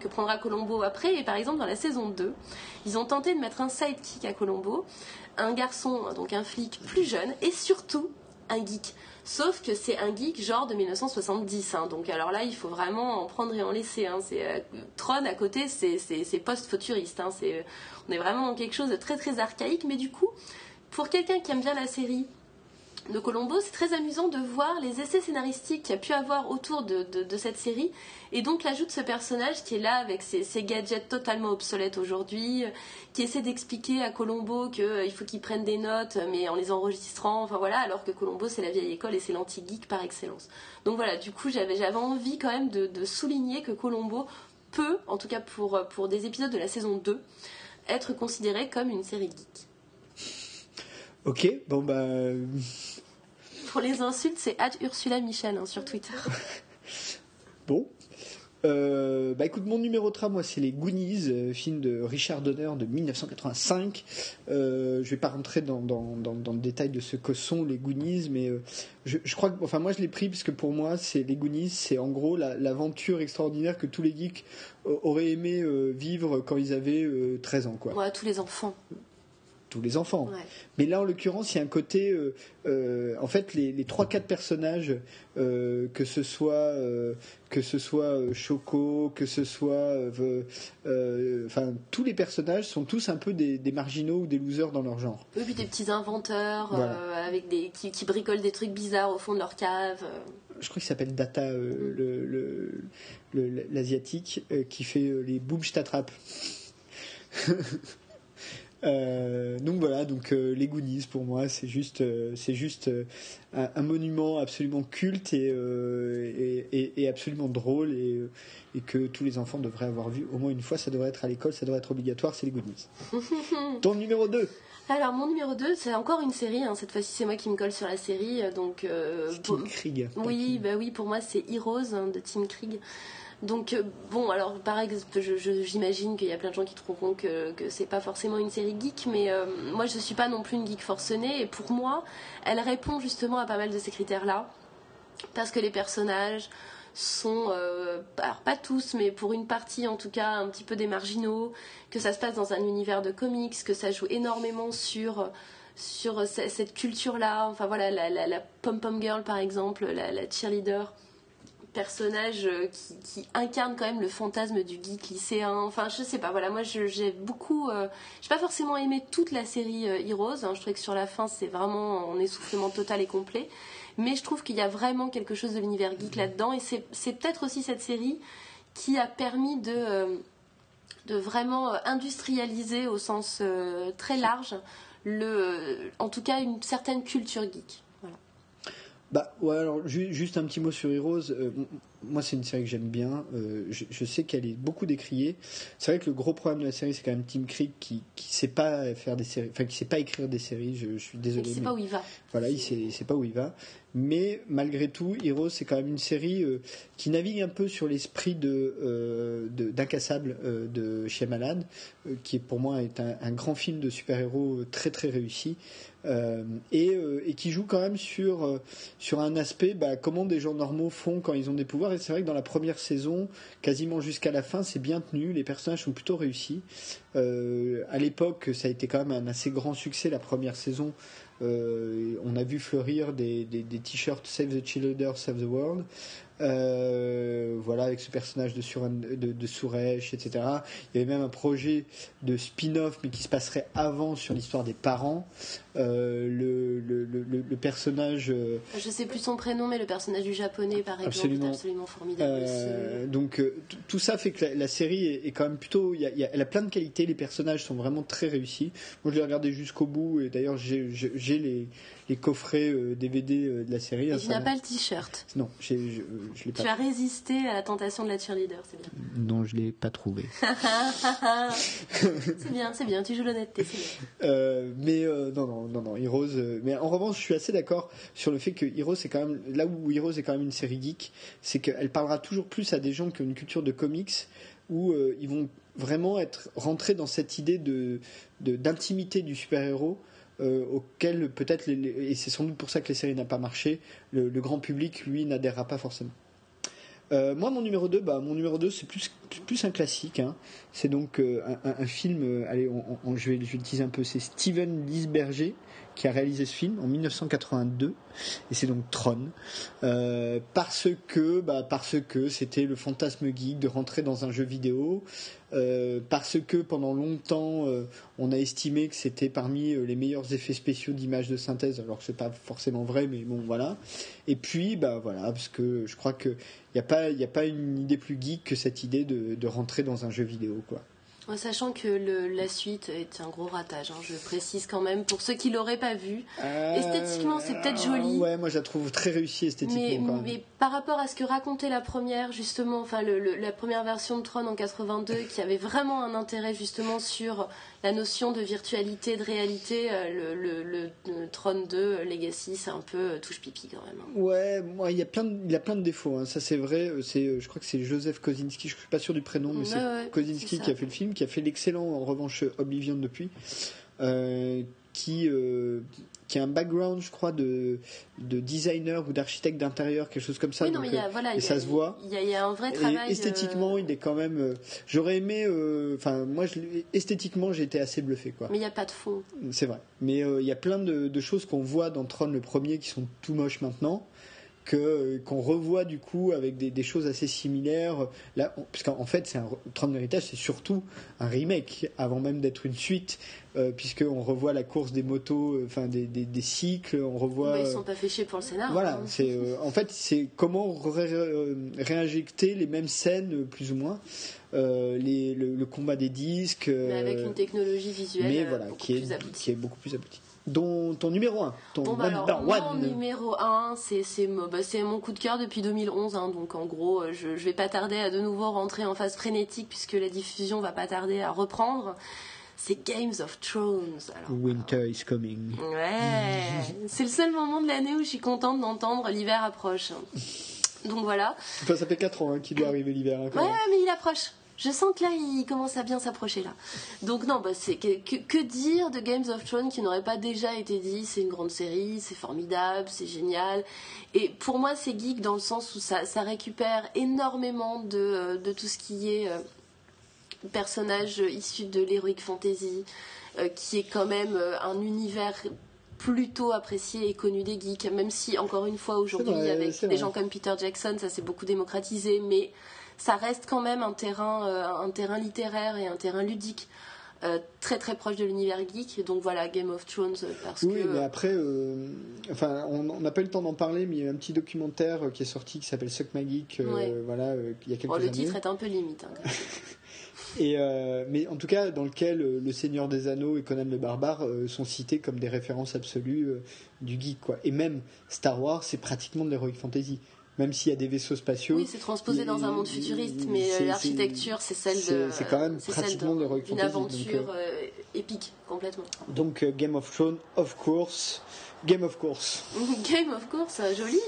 que prendra Colombo après. Et par exemple, dans la saison 2, ils ont tenté de mettre un sidekick à Colombo, un garçon, donc un flic plus jeune, et surtout un geek. Sauf que c'est un geek genre de 1970. Hein. Donc alors là, il faut vraiment en prendre et en laisser. Hein. Euh, Tron à côté, c'est post-futuriste. Hein. on est vraiment dans quelque chose de très très archaïque. Mais du coup, pour quelqu'un qui aime bien la série de Colombo, c'est très amusant de voir les essais scénaristiques qu'il y a pu avoir autour de, cette série, et donc l'ajout de ce personnage qui est là avec ses, gadgets totalement obsolètes aujourd'hui, qui essaie d'expliquer à Colombo qu'il euh, faut qu'il prenne des notes, mais en les enregistrant, enfin voilà, alors que Colombo c'est la vieille école et c'est l'anti-geek par excellence. Donc voilà, du coup j'avais, j'avais envie quand même de, de souligner que Colombo peut, en tout cas pour, pour des épisodes de la saison 2, être considéré comme une série geek. Ok, bon bah. Pour les insultes, c'est Ursula Michel hein, sur Twitter. bon. Euh, bah écoute, mon numéro 3, moi, c'est les Goonies, euh, film de Richard Donner de 1985. Euh, je vais pas rentrer dans, dans, dans, le détail de ce que sont les Goonies, mais euh, je, je, crois que, enfin, moi, je l'ai pris parce que pour moi, c'est les Goonies, c'est en gros l'aventure extraordinaire que tous les geeks auraient aimé vivre quand ils avaient 13 ans, quoi. Ouais, tous les enfants tous les enfants. Mais là, en l'occurrence, il y a un côté, euh, euh, en fait, les trois quatre personnages, euh, que ce soit que ce soit Choco, que ce soit, enfin, tous les personnages sont tous un peu des, marginaux ou des losers dans leur genre. Oui, puis des petits inventeurs avec des qui, bricolent des trucs bizarres au fond de leur cave. Je crois qu'il s'appelle Data, le l'asiatique, qui fait les boum je t'attrape. Euh, donc voilà, donc euh, les Goonies pour moi c'est juste, euh, c'est juste un, un, monument absolument culte et, et, et, absolument drôle et, que tous les enfants devraient avoir vu au moins une fois. Ça devrait être à l'école, ça devrait être obligatoire. C'est les Goonies. Ton numéro 2 alors mon numéro 2, c'est encore une série. Hein. Cette fois-ci, c'est moi qui me colle sur la série. Donc, Tim Krieg. Oui, bah oui, pour moi, c'est Heroes hein, de Tim Krieg. Donc euh, bon, alors par exemple, j'imagine qu'il y a plein de gens qui trouveront que, que c'est pas forcément une série geek, mais euh, moi je suis pas non plus une geek forcenée, et pour moi, elle répond justement à pas mal de ces critères-là, parce que les personnages sont, euh, alors pas tous, mais pour une partie en tout cas, un petit peu des marginaux, que ça se passe dans un univers de comics, que ça joue énormément sur sur cette culture-là, enfin voilà, la, la, pom-pom girl par exemple, la cheerleader personnage euh, qui, incarne quand même le fantasme du geek lycéen. Enfin, je sais pas, voilà, moi j'ai beaucoup. Euh, j'ai pas forcément aimé toute la série euh, Heroes. Hein. je trouvais que sur la fin, c'est vraiment en essoufflement total et complet. Mais je trouve qu'il y a vraiment quelque chose de l'univers geek là-dedans. Et c'est peut-être aussi cette série qui a permis de, de vraiment industrialiser au sens très large, en tout cas, une certaine culture geek. Bah ouais, alors juste un petit mot sur Heroes. Euh, moi, c'est une série que j'aime bien. Euh, je, sais qu'elle est beaucoup décriée. C'est vrai que le gros problème de la série, c'est quand même Tim Creek qui qui sait pas faire des séries, enfin qui sait pas écrire des séries. Je, suis désolé. Il sait pas où il va. Voilà, il sait, sait pas où il va. Mais malgré tout, Heroes, c'est quand même une série euh, qui navigue un peu sur l'esprit de d'incassable de, chez Malade, qui pour moi est un, un grand film de super-héros très très réussi. Euh, et, euh, et, qui joue quand même sur, euh, sur un aspect bah, comment des gens normaux font quand ils ont des pouvoirs. C'est vrai que dans la première saison, quasiment jusqu'à la fin, c'est bien tenu. Les personnages sont plutôt réussis. à l'époque, ça a été quand même un assez grand succès la première saison. On a vu fleurir des, des, des t-shirts Save the Children, Save the World. Euh, voilà, avec ce personnage de, de, de Suresh, etc. Il y avait même un projet de spin-off, mais qui se passerait avant sur l'histoire des parents. Euh, le, le, le, le, personnage. Euh, Je sais plus son prénom, mais le personnage du japonais, par exemple, absolument, absolument formidable. Donc tout ça fait que la, série est, quand même plutôt. Y a, y a, elle a plein de qualités, les personnages sont vraiment très réussis. Moi, je l'ai regardé jusqu'au bout, et d'ailleurs, j'ai les, les coffrets DVD de la série. Et tu n'as pas le t-shirt Non, j'ai tu as résisté à la tentation de la cheerleader, c'est bien. Non, je l'ai pas trouvé. c'est bien, c'est bien. Tu joues l'honnêteté, c'est bien. Euh, mais euh, non, non, non, non, Heroes. Euh, mais en revanche, je suis assez d'accord sur le fait que Heroes, c'est quand même là où Heroes est quand même une série geek, c'est qu'elle parlera toujours plus à des gens qui ont une culture de comics où ils vont vraiment être rentrés dans cette idée de d'intimité du super héros euh, auquel peut-être, et c'est sans doute pour ça que les séries n'ont pas marché, le, grand public, lui, n'adhérera pas forcément. Euh, moi, mon numéro 2, bah, mon numéro 2, c'est plus, plus un classique. Hein. C'est donc euh, un, film, allez, je, vais, je vais un peu, c'est Steven Lisberger qui a réalisé ce film en 1982 et c'est donc Tron. Euh, parce que bah, parce que c'était le fantasme geek de rentrer dans un jeu vidéo euh, parce que pendant longtemps euh, on a estimé que c'était parmi les meilleurs effets spéciaux d'image de synthèse alors que c'est pas forcément vrai mais bon voilà. Et puis bah voilà parce que je crois que il n'y a pas il a pas une idée plus geek que cette idée de, de rentrer dans un jeu vidéo quoi Sachant que le, la suite est un gros ratage, hein, je précise quand même, pour ceux qui l'auraient pas vu. Euh, esthétiquement, c'est peut-être joli. Ouais, moi je la trouve très réussie esthétiquement. Mais, mais par rapport à ce que racontait la première, justement, enfin le, la première version de Tron en 82, qui avait vraiment un intérêt justement sur la notion de virtualité, de réalité, euh, le, le, Tron 2 Legacy, c'est un peu euh, touche pipi quand même. Hein. Ouais, moi il y a plein de, il a plein de défauts, hein. ça c'est vrai. C'est, je crois que c'est Joseph Kosinski, je suis pas sûr du prénom, mais c'est Kosinski qui a fait le film qui a fait l'excellent en revanche Oblivion depuis, euh, qui euh, qui a un background, je crois, de, de designer ou d'architecte d'intérieur, quelque chose comme ça. Oui, non, mais y a, voilà, et ça se voit. Il y, a un vrai travail. Et esthétiquement, il est quand même. Euh, j'aurais aimé. Enfin, moi, je, esthétiquement, j'ai été assez bluffé, quoi. Mais il n'y a pas de faux. C'est vrai. Mais il y a plein de, de choses qu'on voit dans Tron le premier qui sont tout moches maintenant que qu'on revoit du coup avec des, choses assez similaires. Là, parce qu'en fait, c'est un Tron Heritage, c'est surtout un remake avant même d'être une suite, euh, puisque on revoit la course des motos, euh, enfin des, des, cycles, on revoit. ils sont pas chier pour le scénario. Voilà, hein. c'est en fait c'est comment réinjecter les mêmes scènes plus ou moins. Les, le, combat des disques. Mais avec une technologie visuelle mais voilà, qui, est, qui est beaucoup plus aboutie dont ton numéro 1 ton bon, bah alors, Mon numéro 1, c'est bah, mon coup de cœur depuis 2011. Hein, donc en gros, euh, je, je vais pas tarder à de nouveau rentrer en phase frénétique puisque la diffusion va pas tarder à reprendre. C'est Games of Thrones. Winter is coming. Ouais, c'est le seul moment de l'année où je suis contente d'entendre l'hiver approche. Donc voilà. ça fait 4 ans hein, qu'il doit arriver l'hiver. Hein, ouais, mais il approche. Je sens que là, il commence à bien s'approcher là. Donc non, bah, c'est que, dire de Games of Thrones qui n'aurait pas déjà été dit? C'est une grande série, c'est formidable, c'est génial. Et pour moi, c'est geek dans le sens où ça, récupère énormément de, euh, de, tout ce qui est euh, personnage issu de l'heroic fantasy, euh, qui est quand même un univers plutôt apprécié et connu des geeks, même si encore une fois aujourd'hui avec des gens comme Peter Jackson, ça s'est beaucoup démocratisé, mais ça reste quand même un terrain, euh, un terrain littéraire et un terrain ludique. Euh, très très proche de l'univers geek. Donc voilà, Game of Thrones euh, parce oui, mais après, enfin, on n'a pas eu le temps d'en parler, mais il y a un petit documentaire qui est sorti qui s'appelle Suck My Geek, voilà, il y a quelques oh, le titre est un peu limite. Hein, et mais en tout cas, dans lequel le Seigneur des Anneaux et Conan le Barbare sont cités comme des références absolues du geek, quoi. Et même Star Wars, c'est pratiquement de l'heroic fantasy même s'il y a des vaisseaux spatiaux. Oui, c'est transposé dans un monde futuriste, mais euh, l'architecture, c'est celle de. C'est quand même pratiquement de Une aventure euh, euh, épique, complètement. Donc, Game of Thrones, of course. Game of Course. Game of Course, joli.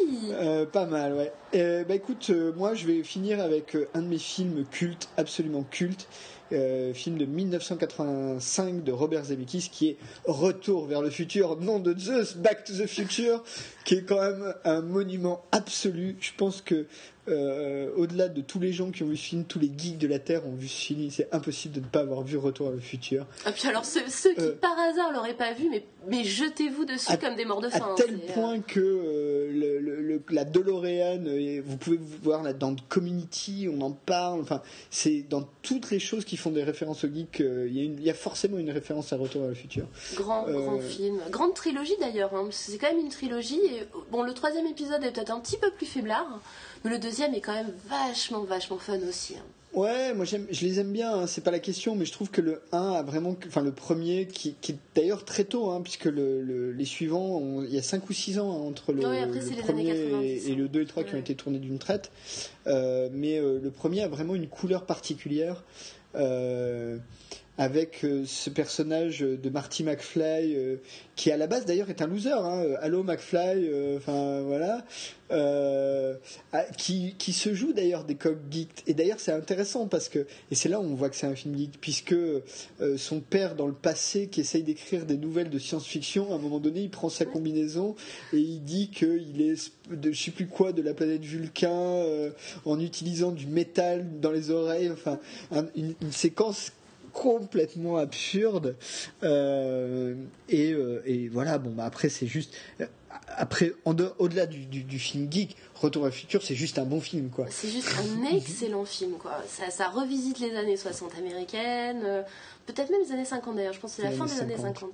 pas mal, ouais. bah écoute, moi je vais finir avec un de mes films cultes, absolument cultes, euh, film de 1985 de Robert Zemeckis qui est Retour vers le futur, nom de Zeus, Back to the Future, qui est quand même un monument absolu. Je pense que euh, au-delà de tous les gens qui ont vu ce film, tous les geeks de la Terre ont vu ce film, c'est impossible de ne pas avoir vu Retour à le futur. Et ah, puis alors ceux, qui euh, par hasard l'auraient pas vu, mais, mais jetez-vous dessus comme des morts de faim. À tel hein, point que le, la DeLorean, vous pouvez voir là, dans Community, on en parle, enfin c'est dans toutes les choses qui font des références aux geeks, il y, a forcément une référence à Retour à le futur. Grand, grand film. Grande trilogie d'ailleurs, hein, c'est quand même une trilogie. Et, bon, le troisième épisode est peut-être un petit peu plus faiblard. Mais le deuxième est quand même vachement, vachement fun aussi. Hein. Ouais, moi je les aime bien, hein, c'est pas la question, mais je trouve que le 1 a vraiment, enfin le premier qui, est d'ailleurs très tôt, hein, puisque les suivants, il y a 5 ou 6 ans entre le, premier et, le 2 et le 3 qui ont été tournés d'une traite, euh, mais euh, le premier a vraiment une couleur particulière. Euh, avec euh, ce personnage de Marty McFly euh, qui à la base d'ailleurs est un loser hein, Hello McFly euh, enfin voilà. Qui, qui se joue d'ailleurs des coq geeks. Et d'ailleurs c'est intéressant parce que et c'est là où on voit que c'est un film geek puisque son père dans le passé qui essaye d'écrire des nouvelles de science-fiction à un moment donné il prend sa combinaison et il dit qu'il est de je sais plus quoi de la planète Vulcain en utilisant du métal dans les oreilles. Enfin une séquence complètement absurde. Euh, euh, et, voilà, bon, bah après, c'est juste. Après, au-delà du, film geek, Retour à futur, c'est juste un bon film, quoi. C'est juste un excellent film, quoi. Ça, revisite les années 60 américaines, euh, peut-être même les années 50 d'ailleurs, je pense que c'est la fin des années 50.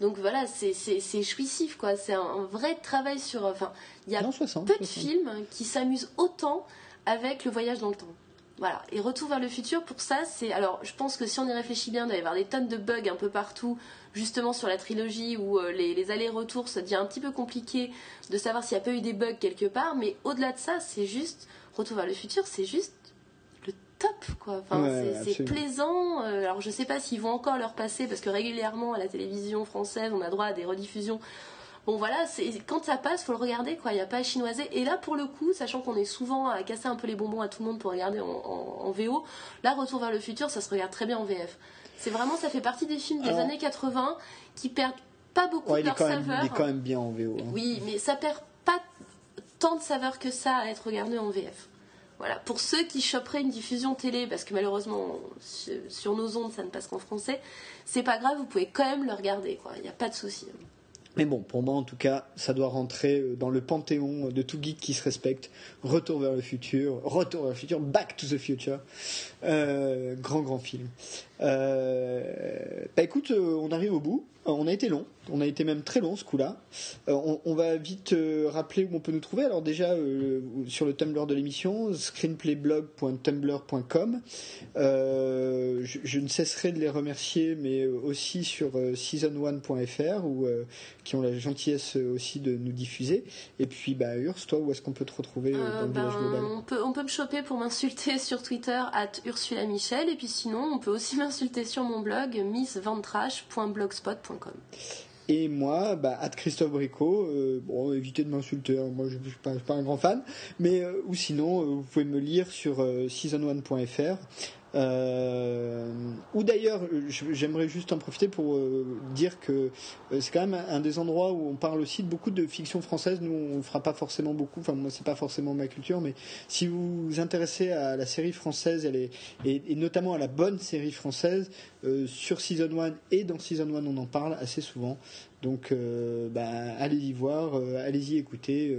Donc voilà, c'est jouissif, quoi. C'est un, vrai travail sur. Enfin, il y a peu de films qui s'amusent autant avec le voyage dans le temps. Voilà. Et Retour vers le futur, pour ça, c'est. Alors, je pense que si on y réfléchit bien, il va y avoir des tonnes de bugs un peu partout, justement sur la trilogie où euh, les, allers-retours, ça devient un petit peu compliqué de savoir s'il n'y a pas eu des bugs quelque part. Mais au-delà de ça, c'est juste. Retour vers le futur, c'est juste le top, quoi. Enfin, c'est plaisant. Euh, alors, je sais pas s'ils vont encore leur passer, parce que régulièrement, à la télévision française, on a droit à des rediffusions Bon voilà, quand ça passe, faut le regarder quoi. Il n'y a pas à chinoiser. Et là pour le coup, sachant qu'on est souvent à casser un peu les bonbons à tout le monde pour regarder en, VO, là Retour vers le futur, ça se regarde très bien en VF. C'est vraiment, ça fait partie des films des années 80 qui perdent pas beaucoup de leur saveur. il est quand même bien en VO. Hein. Oui, mais ça perd pas tant de saveur que ça à être regardé en VF. Voilà, pour ceux qui choperaient une diffusion télé, parce que malheureusement sur nos ondes ça ne passe qu'en français, c'est pas grave, vous pouvez quand même le regarder, quoi. Il n'y a pas de souci. Mais bon, pour moi en tout cas, ça doit rentrer euh, dans le panthéon de tout geek qui se respecte. Retour vers le futur, retour vers le futur, Back to the Future. Euh, grand grand film. Euh, bah écoute, euh, on arrive au bout. Euh, On a été long, on a été même très long ce coup-là. Euh, on, on va vite euh, rappeler où on peut nous trouver. Alors déjà euh, sur le Tumblr de l'émission, screenplayblog.tumblr.com. Je, je ne cesserai de les remercier, mais aussi sur euh, season1.fr où euh, qui ont la gentillesse aussi de nous diffuser. Et puis bah Urs, toi, où est-ce qu'on peut te retrouver dans le ben, village global? on, peut, on peut me choper pour m'insulter sur Twitter, at Ursula Michel, et puis sinon, on peut aussi m'insulter sur mon blog, Et moi, bah, at Christophe Bricot, euh, bon, évitez de m'insulter, hein, moi je ne suis pas, un grand fan, mais euh, ou sinon, euh, vous pouvez me lire sur euh, season1.fr. Euh, ou d'ailleurs, j'aimerais juste en profiter pour euh, dire que euh, c'est quand même un, des endroits où on parle aussi de beaucoup de fiction française. Nous, on ne fera pas forcément beaucoup. Enfin, moi, c'est pas forcément ma culture, mais si vous vous intéressez à la série française, elle est, et, notamment à la bonne série française, sur Season 1 et dans Season 1, on en parle assez souvent. Donc, euh, bah, allez-y voir, euh, allez-y écouter.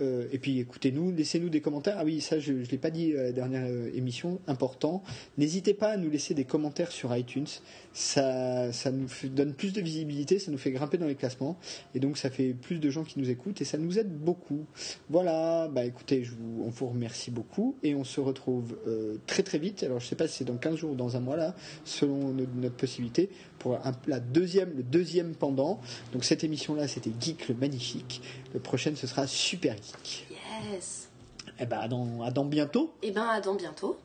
Euh, et puis écoutez-nous, laissez-nous des commentaires. Ah oui, ça je ne l'ai pas dit à la dernière euh, émission, important. N'hésitez pas à nous laisser des commentaires sur iTunes. Ça, ça nous donne plus de visibilité, ça nous fait grimper dans les classements. Et donc ça fait plus de gens qui nous écoutent et ça nous aide beaucoup. Voilà, bah écoutez, je vous, on vous remercie beaucoup et on se retrouve euh, très très vite. Alors je sais pas si c'est dans 15 jours ou dans un mois là, selon no- notre possibilité, pour un- la deuxième, le deuxième pendant. Donc cette émission là c'était Geek le Magnifique. Le prochain ce sera Super Geek. Yes Eh ben à dans, à dans bientôt. Et ben, à dans bientôt.